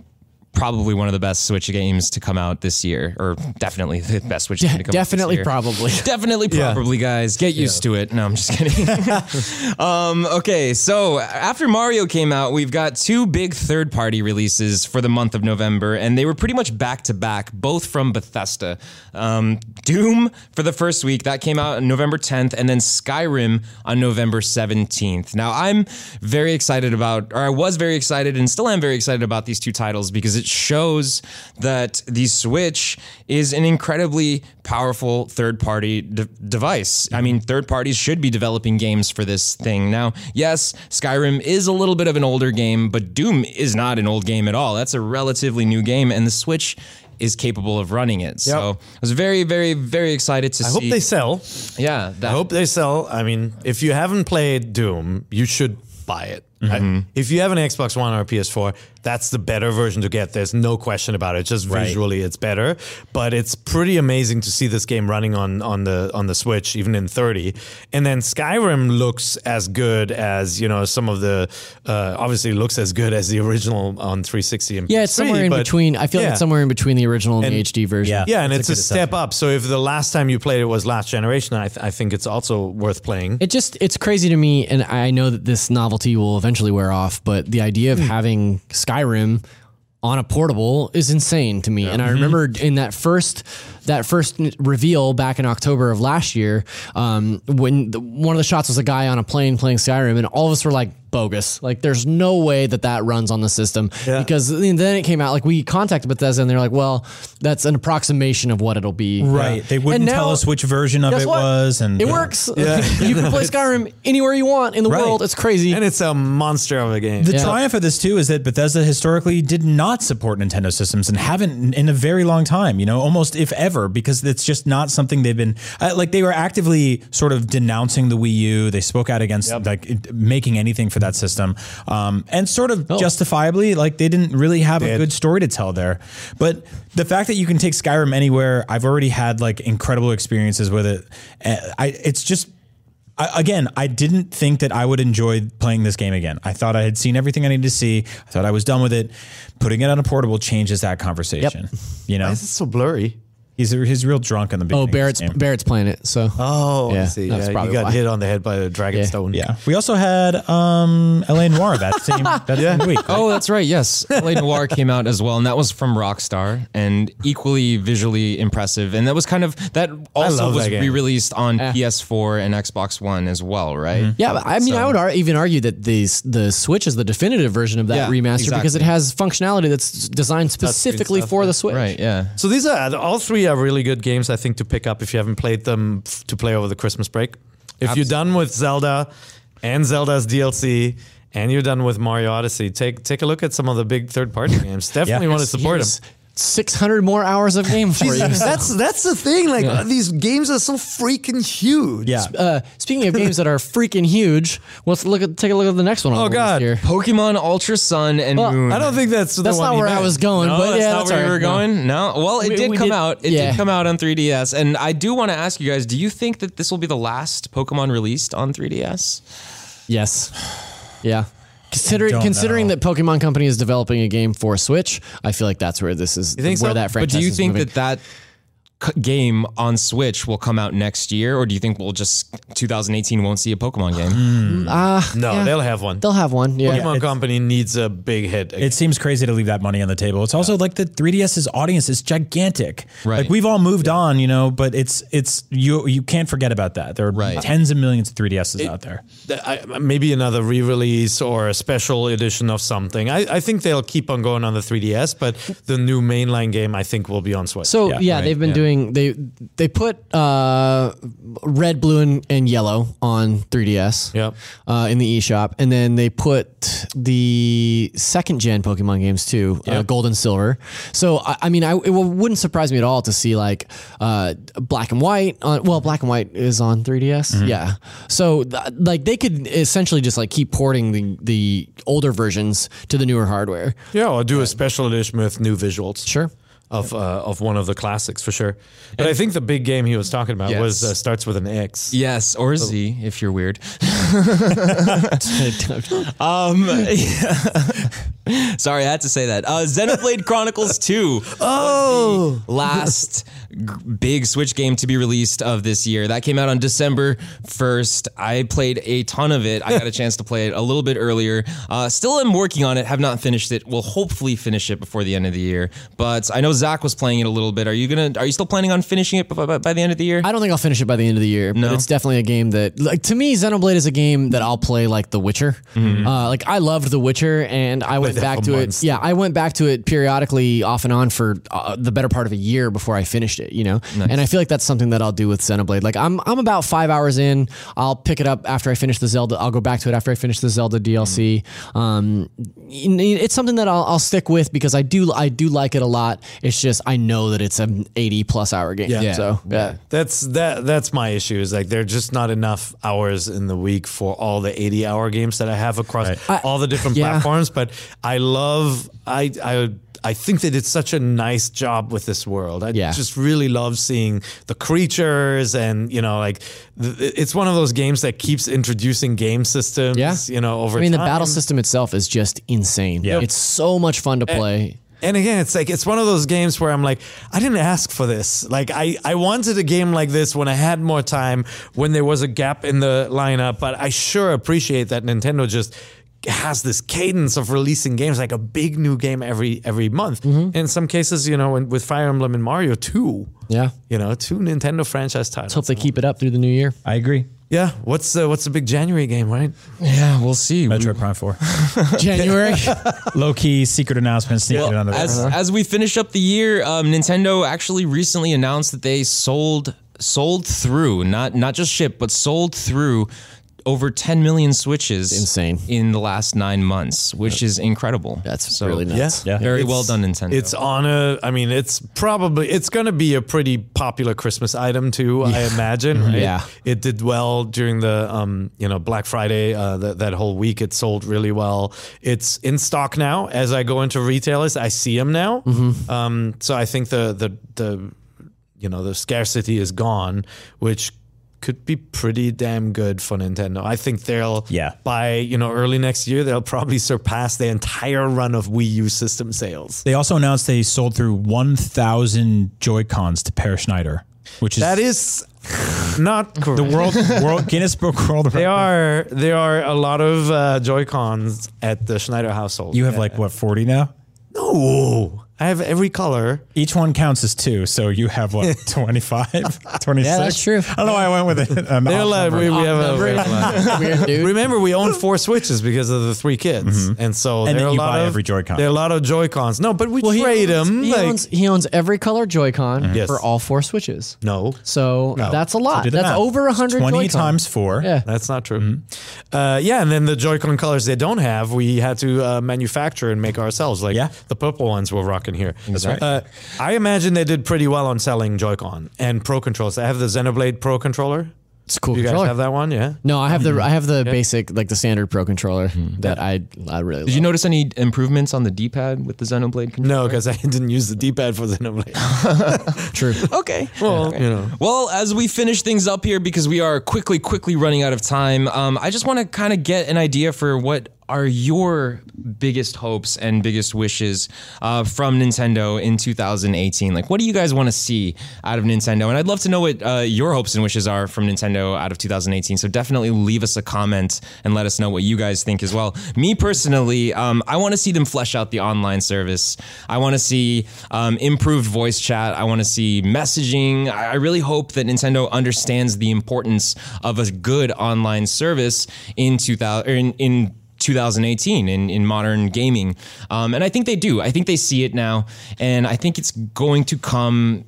probably one of the best Switch games to come out this year, or definitely the best Switch game to come Definitely, out year. probably. Definitely, probably, guys. Get used to it. No, I'm just kidding. um, okay, so after Mario came out, we've got two big third party releases for the month of November, and they were pretty much back to back, both from Bethesda. Um, Doom for the first week, that came out on November 10th, and then Skyrim on November 17th. Now, I'm very excited about, or I was very excited and still am very excited about these two titles because it shows that the Switch is an incredibly powerful third party de- device. I mean, third parties should be developing games for this thing. Now, yes, Skyrim is a little bit of an older game, but Doom is not an old game at all. That's a relatively new game, and the Switch is capable of running it. So I was very, very, very excited to I see. I hope they sell. yeah, that, I hope they sell. I mean, if you haven't played Doom, you should buy it. Mm-hmm. I- if you have an Xbox One or a PS4, that's the better version to get. There's no question about it. Just visually, it's better. But it's pretty amazing to see this game running on on the on the Switch, even in 30. And then Skyrim looks as good as you know some of the. Uh, obviously, looks as good as the original on 360 and Yeah, it's somewhere in between. I feel like it's somewhere in between the original and, And- the HD version. Yeah. Yeah, and it's a a, step up. So if the last time you played it was last generation, I, th- I think it's also worth playing. It just it's crazy to me, and I know that this novelty will eventually wear off. But the idea of having Skyrim on a portable is insane to me. And I remember in that first that first reveal back in October of last year, um, when the, one of the shots was a guy on a plane playing Skyrim, and all of us were like bogus. Like there's no way that that runs on the system because then it came out like we contacted Bethesda and they're like, well, that's an approximation of what it'll be. Right. They wouldn't And tell us which version of it what? was, and It works. you can play Skyrim anywhere you want in the Right. world. It's crazy. and it's a monster of a game. The Yeah. triumph of this too is that Bethesda historically did not support Nintendo systems and haven't in a very long time. You know, almost if ever, because it's just not something they've been uh, like. They were actively sort of denouncing the Wii U. They spoke out against like making anything for that system, um, and sort of justifiably, like they didn't really have a Did. good story to tell there. But the fact that you can take Skyrim anywhere, I've already had like incredible experiences with it. Uh, I, it's just I, again, I didn't think that I would enjoy playing this game again. I thought I had seen everything I needed to see. I thought I was done with it. Putting it on a portable changes that conversation. You know, Why is it so blurry? He's he's real drunk in the beginning. oh, Barrett's game. Barrett's playing it. So Oh, Yeah, I see. that's Yeah, probably you got why. hit on the head by the dragon Yeah. stone. Yeah, we also had um, L.A. Noire that same that same week. Oh, that's right. Yes, LA Noire came out as well, and that was from Rockstar, and equally visually impressive. And that was kind of that also was that re-released on PS4 and Xbox One as well, right? yeah, I mean, I would ar- even argue that these the Switch is the definitive version of that Yeah, remaster because it has functionality that's designed specifically stuff, for yeah. the Switch. Right. Yeah. So these are all three are really good games I think to pick up if you haven't played them to play over the Christmas break. If you're done with Zelda and Zelda's DLC and you're done with Mario Odyssey, take take a look at some of the big third party games. Definitely want to support them. Six hundred more hours of game for you. that's that's the thing. Like uh, these games are so freaking huge. Yeah. Uh, speaking of games that are freaking huge, let's look at take a look at the next one. on Oh, the God. here. Pokemon Ultra Sun and Well, Moon. I don't think that's the That's one not he where I was going, No, but that's yeah, not that's where all we were right. No. going. No, well, it We- did we come did- out. It yeah. did come out on 3DS, and I do want to ask you guys: Do you think that this will be the last Pokemon released on 3DS? Yes. Yeah. Considering considering know. that Pokemon Company is developing a game for Switch, I feel like that's where this is. think where so? that But do you think moving. that that c- game on Switch will come out next year, or do you think we'll just 2018 won't see a Pokemon game? Ah, No, yeah. they'll have one. they'll have one? Yeah. Pokemon Company needs a big hit. again. It seems crazy to leave that money on the table. It's also like the 3DS's audience is gigantic. Right. Like we've all moved on, you know, but it's it's you you can't forget about that. There are Right. tens of millions of 3DSs out there. I, maybe another re-release or a special edition of something. I, I think they'll keep on going on the 3DS, but the new mainline game I think will be on Switch. So Yeah, yeah, right, they've been yeah. Doing they they put uh, red, blue, and, and yellow on 3DS. Yep. Uh, in the eShop, and then they put the second gen Pokemon games too, uh, Gold and Silver. So I, I mean, I, it wouldn't surprise me at all to see like uh, Black and White. On, well, Black and White is on 3DS. Yeah. So th- like they could essentially just like keep porting the the older versions to the newer hardware. yeah, or do a special edition with new visuals. Sure. Of, uh, of one of the classics for sure, but I think the big game he was talking about Yes. was uh, starts with an X. Yes, or Z if you're weird. Um, sorry, I had to say that. Uh, Xenoblade Chronicles 2. Oh, last g- big Switch game to be released of this year. That came out on December 1st. I played a ton of it. I got a chance to play it a little bit earlier. Uh, still am working on it. Have not finished it. Will hopefully finish it before the end of the year. But I know Zach was playing it a little bit. Are you gonna? Are you still planning on finishing it by, by, by the end of the year? I don't think I'll finish it by the end of the year, but No? it's definitely a game that, like, to me, Xenoblade is a game that I'll play like The Witcher. Uh, like, I loved The Witcher, and I went back to months. it. Yeah, I went back to it periodically, off and on, for uh, the better part of a year before I finished it. You know, and I feel like that's something that I'll do with Xenoblade. Like I'm, I'm about five hours in. I'll pick it up after I finish the Zelda. I'll go back to it after I finish the Zelda DLC. Um, it's something that I'll, I'll stick with because I do, I do like it a lot. It's just I know that it's an 80 plus hour game. Yeah. So yeah. That's that. That's my issue. Is like there are just not enough hours in the week for all the eighty-hour games that I have across I- all the different yeah. platforms. But I love. I I. I think they did such a nice job with this world. I Yeah. just really love seeing the creatures, and you know, like th- it's one of those games that keeps introducing game systems. Yeah. you know, over I mean, the battle system itself is just insane. Yeah. It's so much fun to play. And again, it's like it's one of those games where I'm like, I didn't ask for this. Like I, I wanted a game like this when I had more time, when there was a gap in the lineup. But I sure appreciate that Nintendo just has this cadence of releasing games, like a big new game every every month. In some cases, you know, with Fire Emblem and Mario, two. Yeah. You know, two Nintendo franchise titles. Let's hope they keep it up through the new year. I agree. yeah. What's the what's the big January game, right? Yeah, we'll see. Metroid Prime 4. January. Low key secret announcement sneaking Well, under there. as as we finish up the year, um, Nintendo actually recently announced that they sold sold through not not just shipped but sold through over 10 million switches insane. in the last nine months, which is incredible. That's So, really nuts. Yeah. Very It's- well done, Nintendo. It's on a. I mean, it's probably it's going to be a pretty popular Christmas item too. I imagine. Right? Yeah. it did well during the um you know Black Friday. Uh, that that whole week, it sold really well. It's in stock now. As I go into retailers, I see them now. Um, so I think the the the you know the scarcity is gone, which could be pretty damn good for Nintendo. I think they'll Yeah. by you know early next year they'll probably surpass the entire run of Wii U system sales. They also announced they sold through 1,000 Joy Cons to Peer Schneider, which is That is not correct. the world world Guinness Book World Record. There are there are a lot of uh, Joy Cons at the Schneider household. You have like what 40 now? no, I have every color. Each one counts as two, so you have what 25, 26. Yeah, that's true. I don't know why I went with it. Um, They're like, we, we have a, number. we have a- Weird dude. Remember, we own four Switches because of the three kids, and so Mm-hmm. And there then are a you lot buy of every Joy-Con. There are a lot of Joy Cons. No, but we he trade owns, them. He, like, owns, he owns every color Joy-Con Yes. for all four Switches. no, So that's a lot. Do the that's math. over It's 100 20 Joy-Con. times four. Yeah. That's not true. Uh, yeah, and then the Joy-Con colors they don't have, we had to uh, manufacture and make ourselves. Like Yeah. the purple ones we're rocking here. That's right. Uh, I imagine they did pretty well on selling Joy-Con and Pro controllers. I have the Xenoblade Pro controller. It's a cool You guys have that one, yeah? No, I have the I have the basic like the standard Pro controller that I I really Did you notice any improvements on the D-pad with the Xenoblade controller? No, because I didn't use the D-pad for the Xenoblade. True. Okay. well, you know. Well, as we finish things up here, because we are quickly, quickly running out of time, um, I just want to kind of get an idea for what are your biggest hopes and biggest wishes uh, from Nintendo in 2018? Like, what do you guys want to see out of Nintendo? And I'd love to know what uh, your hopes and wishes are from Nintendo out of 2018. So definitely leave us a comment and let us know what you guys think as well. Me personally, um, I want to see them flesh out the online service. I want to see um, improved voice chat. I want to see messaging. I really hope that Nintendo understands the importance of a good online service in 2000 or in, in 2018 in, in modern gaming. Um, and I think they do. I think they see it now. And I think it's going to come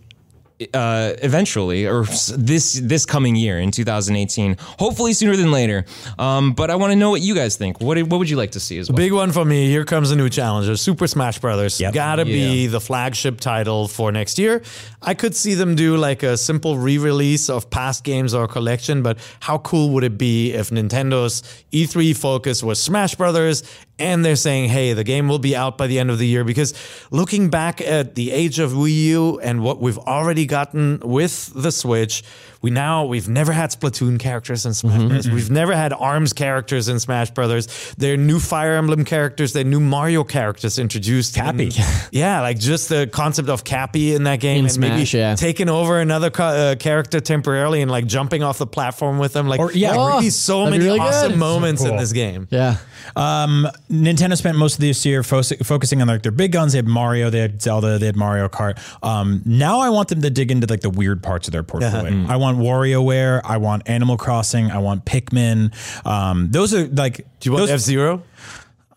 uh, eventually, or this this coming year in 2018. Hopefully sooner than later. Um, but I want to know what you guys think. What what would you like to see as well? Big one for me. Here comes a new challenger. Super Smash Brothers. Yep. Gotta be the flagship title for next year. I could see them do like a simple re-release of past games or collection, but how cool would it be if Nintendo's E3 focus was Smash Brothers and they're saying, hey, the game will be out by the end of the year? Because looking back at the age of Wii U and what we've already gotten with the Switch, we now we've never had Splatoon characters in Smash Brothers. We've never had Arms characters in Smash Brothers. There are new Fire Emblem characters. There are new Mario characters introduced. Cappy. in- yeah, like just the concept of Cappy in that game In and maybe yeah. taking over another co- uh, character temporarily and like jumping off the platform with them. Like, Or- yeah. there would be Oh, so many really awesome good. moments in cool. this game. Yeah. Um, Nintendo spent most of this year fo- focusing on like their big guns. They had Mario, they had Zelda, they had Mario Kart. Um, now I want them to dig into like the weird parts of their portfolio. I want WarioWare, I want Animal Crossing, I want Pikmin. Um, those are like Do you want F Zero?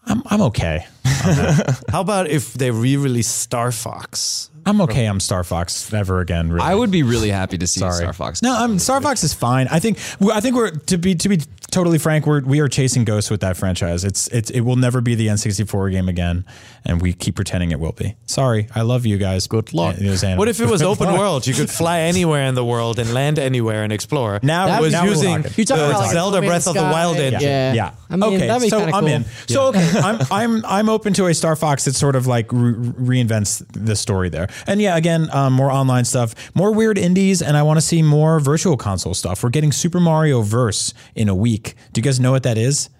I'm I'm okay. How about if they re-release Star Fox? I'm okay. I'm Star Fox ever again. Really. I would be really happy to see Sorry. Star Fox. No, I'm Star Fox is fine. I think I think we're to be to be totally frank, we're we are chasing ghosts with that franchise. It's it's it will never be the N64 game again, and we keep pretending it will be. Sorry, I love you guys. Good luck. What if it was open world? You could fly anywhere in the world and land anywhere and explore. Now- it was now using. You're the about like Zelda No Man's Breath of the Wild engine. Yeah. Yeah. I mean, okay. that'd so kinda I'm cool. in. So okay, I'm I'm I'm open to a Star Fox that sort of like re- reinvents the story there. And yeah, again, um, more online stuff, more weird indies, and I want to see more virtual console stuff. We're getting Super Mario Verse in a week. Do you guys know what that is?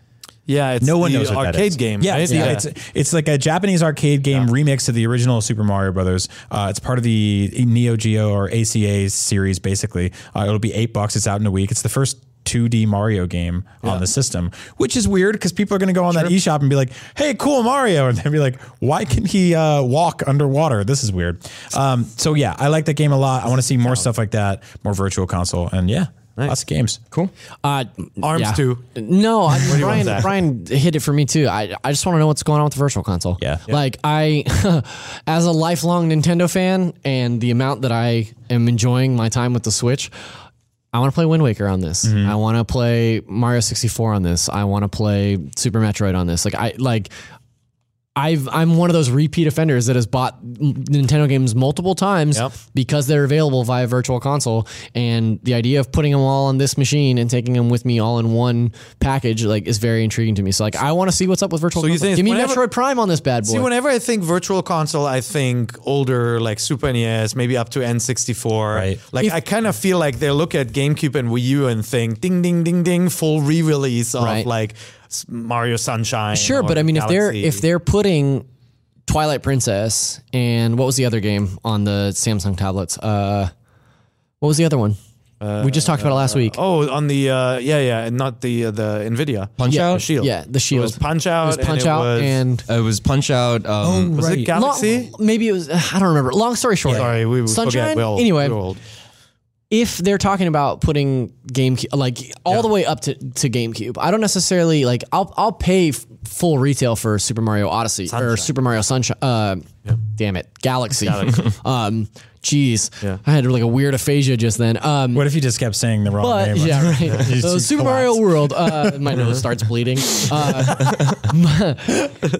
Yeah, it's No one knows what arcade that is. game. Yeah, right? it's, the- it's it's like a Japanese arcade game remix of the original Super Mario Brothers. Uh, it's part of the Neo Geo or ACA series. Basically, uh, it'll be eight bucks. It's out in a week. It's the first 2D Mario game on the system, which is weird because people are going to go on that eShop and be like, "Hey, cool Mario," and they'll be like, "Why can he uh, walk underwater? This is weird." Um, so yeah, I like that game a lot. I want to see more stuff like that, more virtual console, and yeah, lots of games. Cool. Uh, Arms yeah. too. No, I, do you Brian. Brian hit it for me too. I I just want to know what's going on with the Virtual Console. Yeah. Yeah. Like I, as a lifelong Nintendo fan, and the amount that I am enjoying my time with the Switch. I want to play Wind Waker on this. Mm-hmm. I want to play Mario 64 on this. I want to play Super Metroid on this. Like I like I've I'm one of those repeat offenders that has bought Nintendo games multiple times Yep. because they're available via Virtual Console, and the idea of putting them all on this machine and taking them with me all in one package like is very intriguing to me. So like I want to see what's up with Virtual So you Console. think Give me whenever- Metroid Prime on this bad boy. See, whenever I think virtual console, I think older, like Super NES, maybe up to N64. Right. Like, I kind of feel like they look at GameCube and Wii U and think, ding, ding, ding, ding, full re release of Right. like s- Mario Sunshine. sure, but I mean if they're if they're putting Twilight Princess and what was the other game on the Samsung tablets? Uh, what was the other one? we just talked about it last week. Oh, on the, uh, yeah, yeah, and not the uh, the NVIDIA. Punch Yeah, Out. The Shield. Yeah, the It Shield. was Punch Out. It was Punch and it Out was- and It was Punch Out. Um, Was it Right. Galaxy? Long- maybe it was. I don't remember. Long story short. Sorry, we we Sunshine. forget. We're old. anyway, We're old. If they're talking about putting GameCube like all the way up to, to GameCube, I don't necessarily like. I'll I'll pay f- full retail for Super Mario Odyssey or Super Mario Sunshine. Uh, Damn it, Galaxy. um, jeez, Yeah. I had like a weird aphasia just then. Um, What if you just kept saying the wrong but name? yeah, right. So Super collapse. Mario World, uh, my nose starts bleeding. Uh,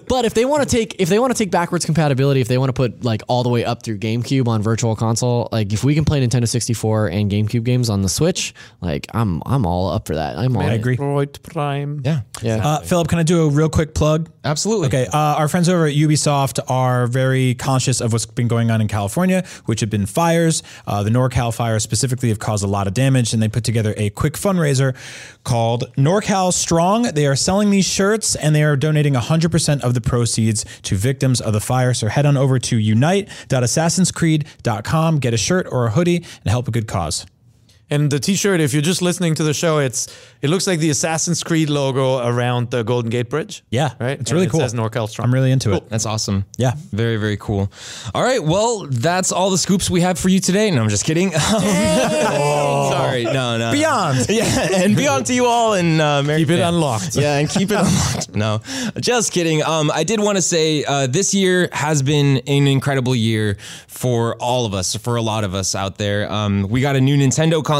but if they want to take if they want to take backwards compatibility, if they want to put like all the way up through GameCube on Virtual Console, like if we can play Nintendo 64 and GameCube games on the Switch, like I'm I'm all up for that. I'm all I agree. Metroid Prime. yeah, Yeah. Uh, Philip, can I do a real quick plug? absolutely. Okay, uh, our friends over at Ubisoft are very conscious of what's been going on in California, which have been fires. Uh, the NorCal fires specifically have caused a lot of damage, and they put together a quick fundraiser called NorCal Strong. They are selling these shirts, and they are donating 100% of the proceeds to victims of the fire. So head on over to unite.assassinscreed.com, get a shirt or a hoodie, and help a good cause. And the T-shirt, if you're just listening to the show, it's it looks like the Assassin's Creed logo around the Golden Gate Bridge. Yeah, right. it's And really it cool. Says NorCal Strong. I'm really into it. That's awesome. Yeah. Very, very cool. All right. Well, that's all the scoops we have for you today. No, I'm just kidding. oh. Sorry. No, no. Beyond. Yeah. And beyond to you all. And uh, Merry Keep it Christmas. unlocked. Yeah, and keep it unlocked. No, just kidding. Um, I did want to say uh, this year has been an incredible year for all of us, for a lot of us out there. Um, we got a new Nintendo console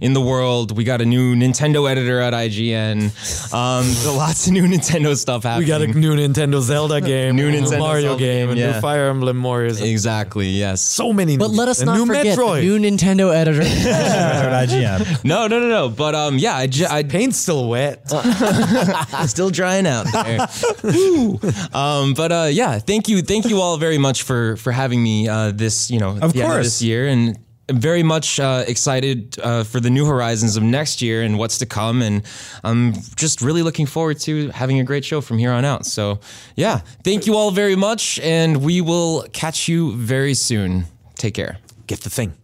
in the world. We got a new Nintendo editor at IGN. Um, lots of new Nintendo stuff happening. We got a new Nintendo Zelda game, New Nintendo Mario Zelda game, game, a yeah. new Fire Emblem Warriors. Exactly. Yes. So many. But new, let us a not new forget Metroid. the new Nintendo editor. At IGN. No, no, no, no. But um, yeah, I, ju- Paint's still wet. still drying out there. Um, but uh, yeah, thank you, thank you all very much for for having me uh, this you know Of the end course. this year and. I'm very much uh, excited uh, for the new horizons of next year and what's to come, and I'm just really looking forward to having a great show from here on out. So, yeah, thank you all very much, and we will catch you very soon. Take care. Get the thing.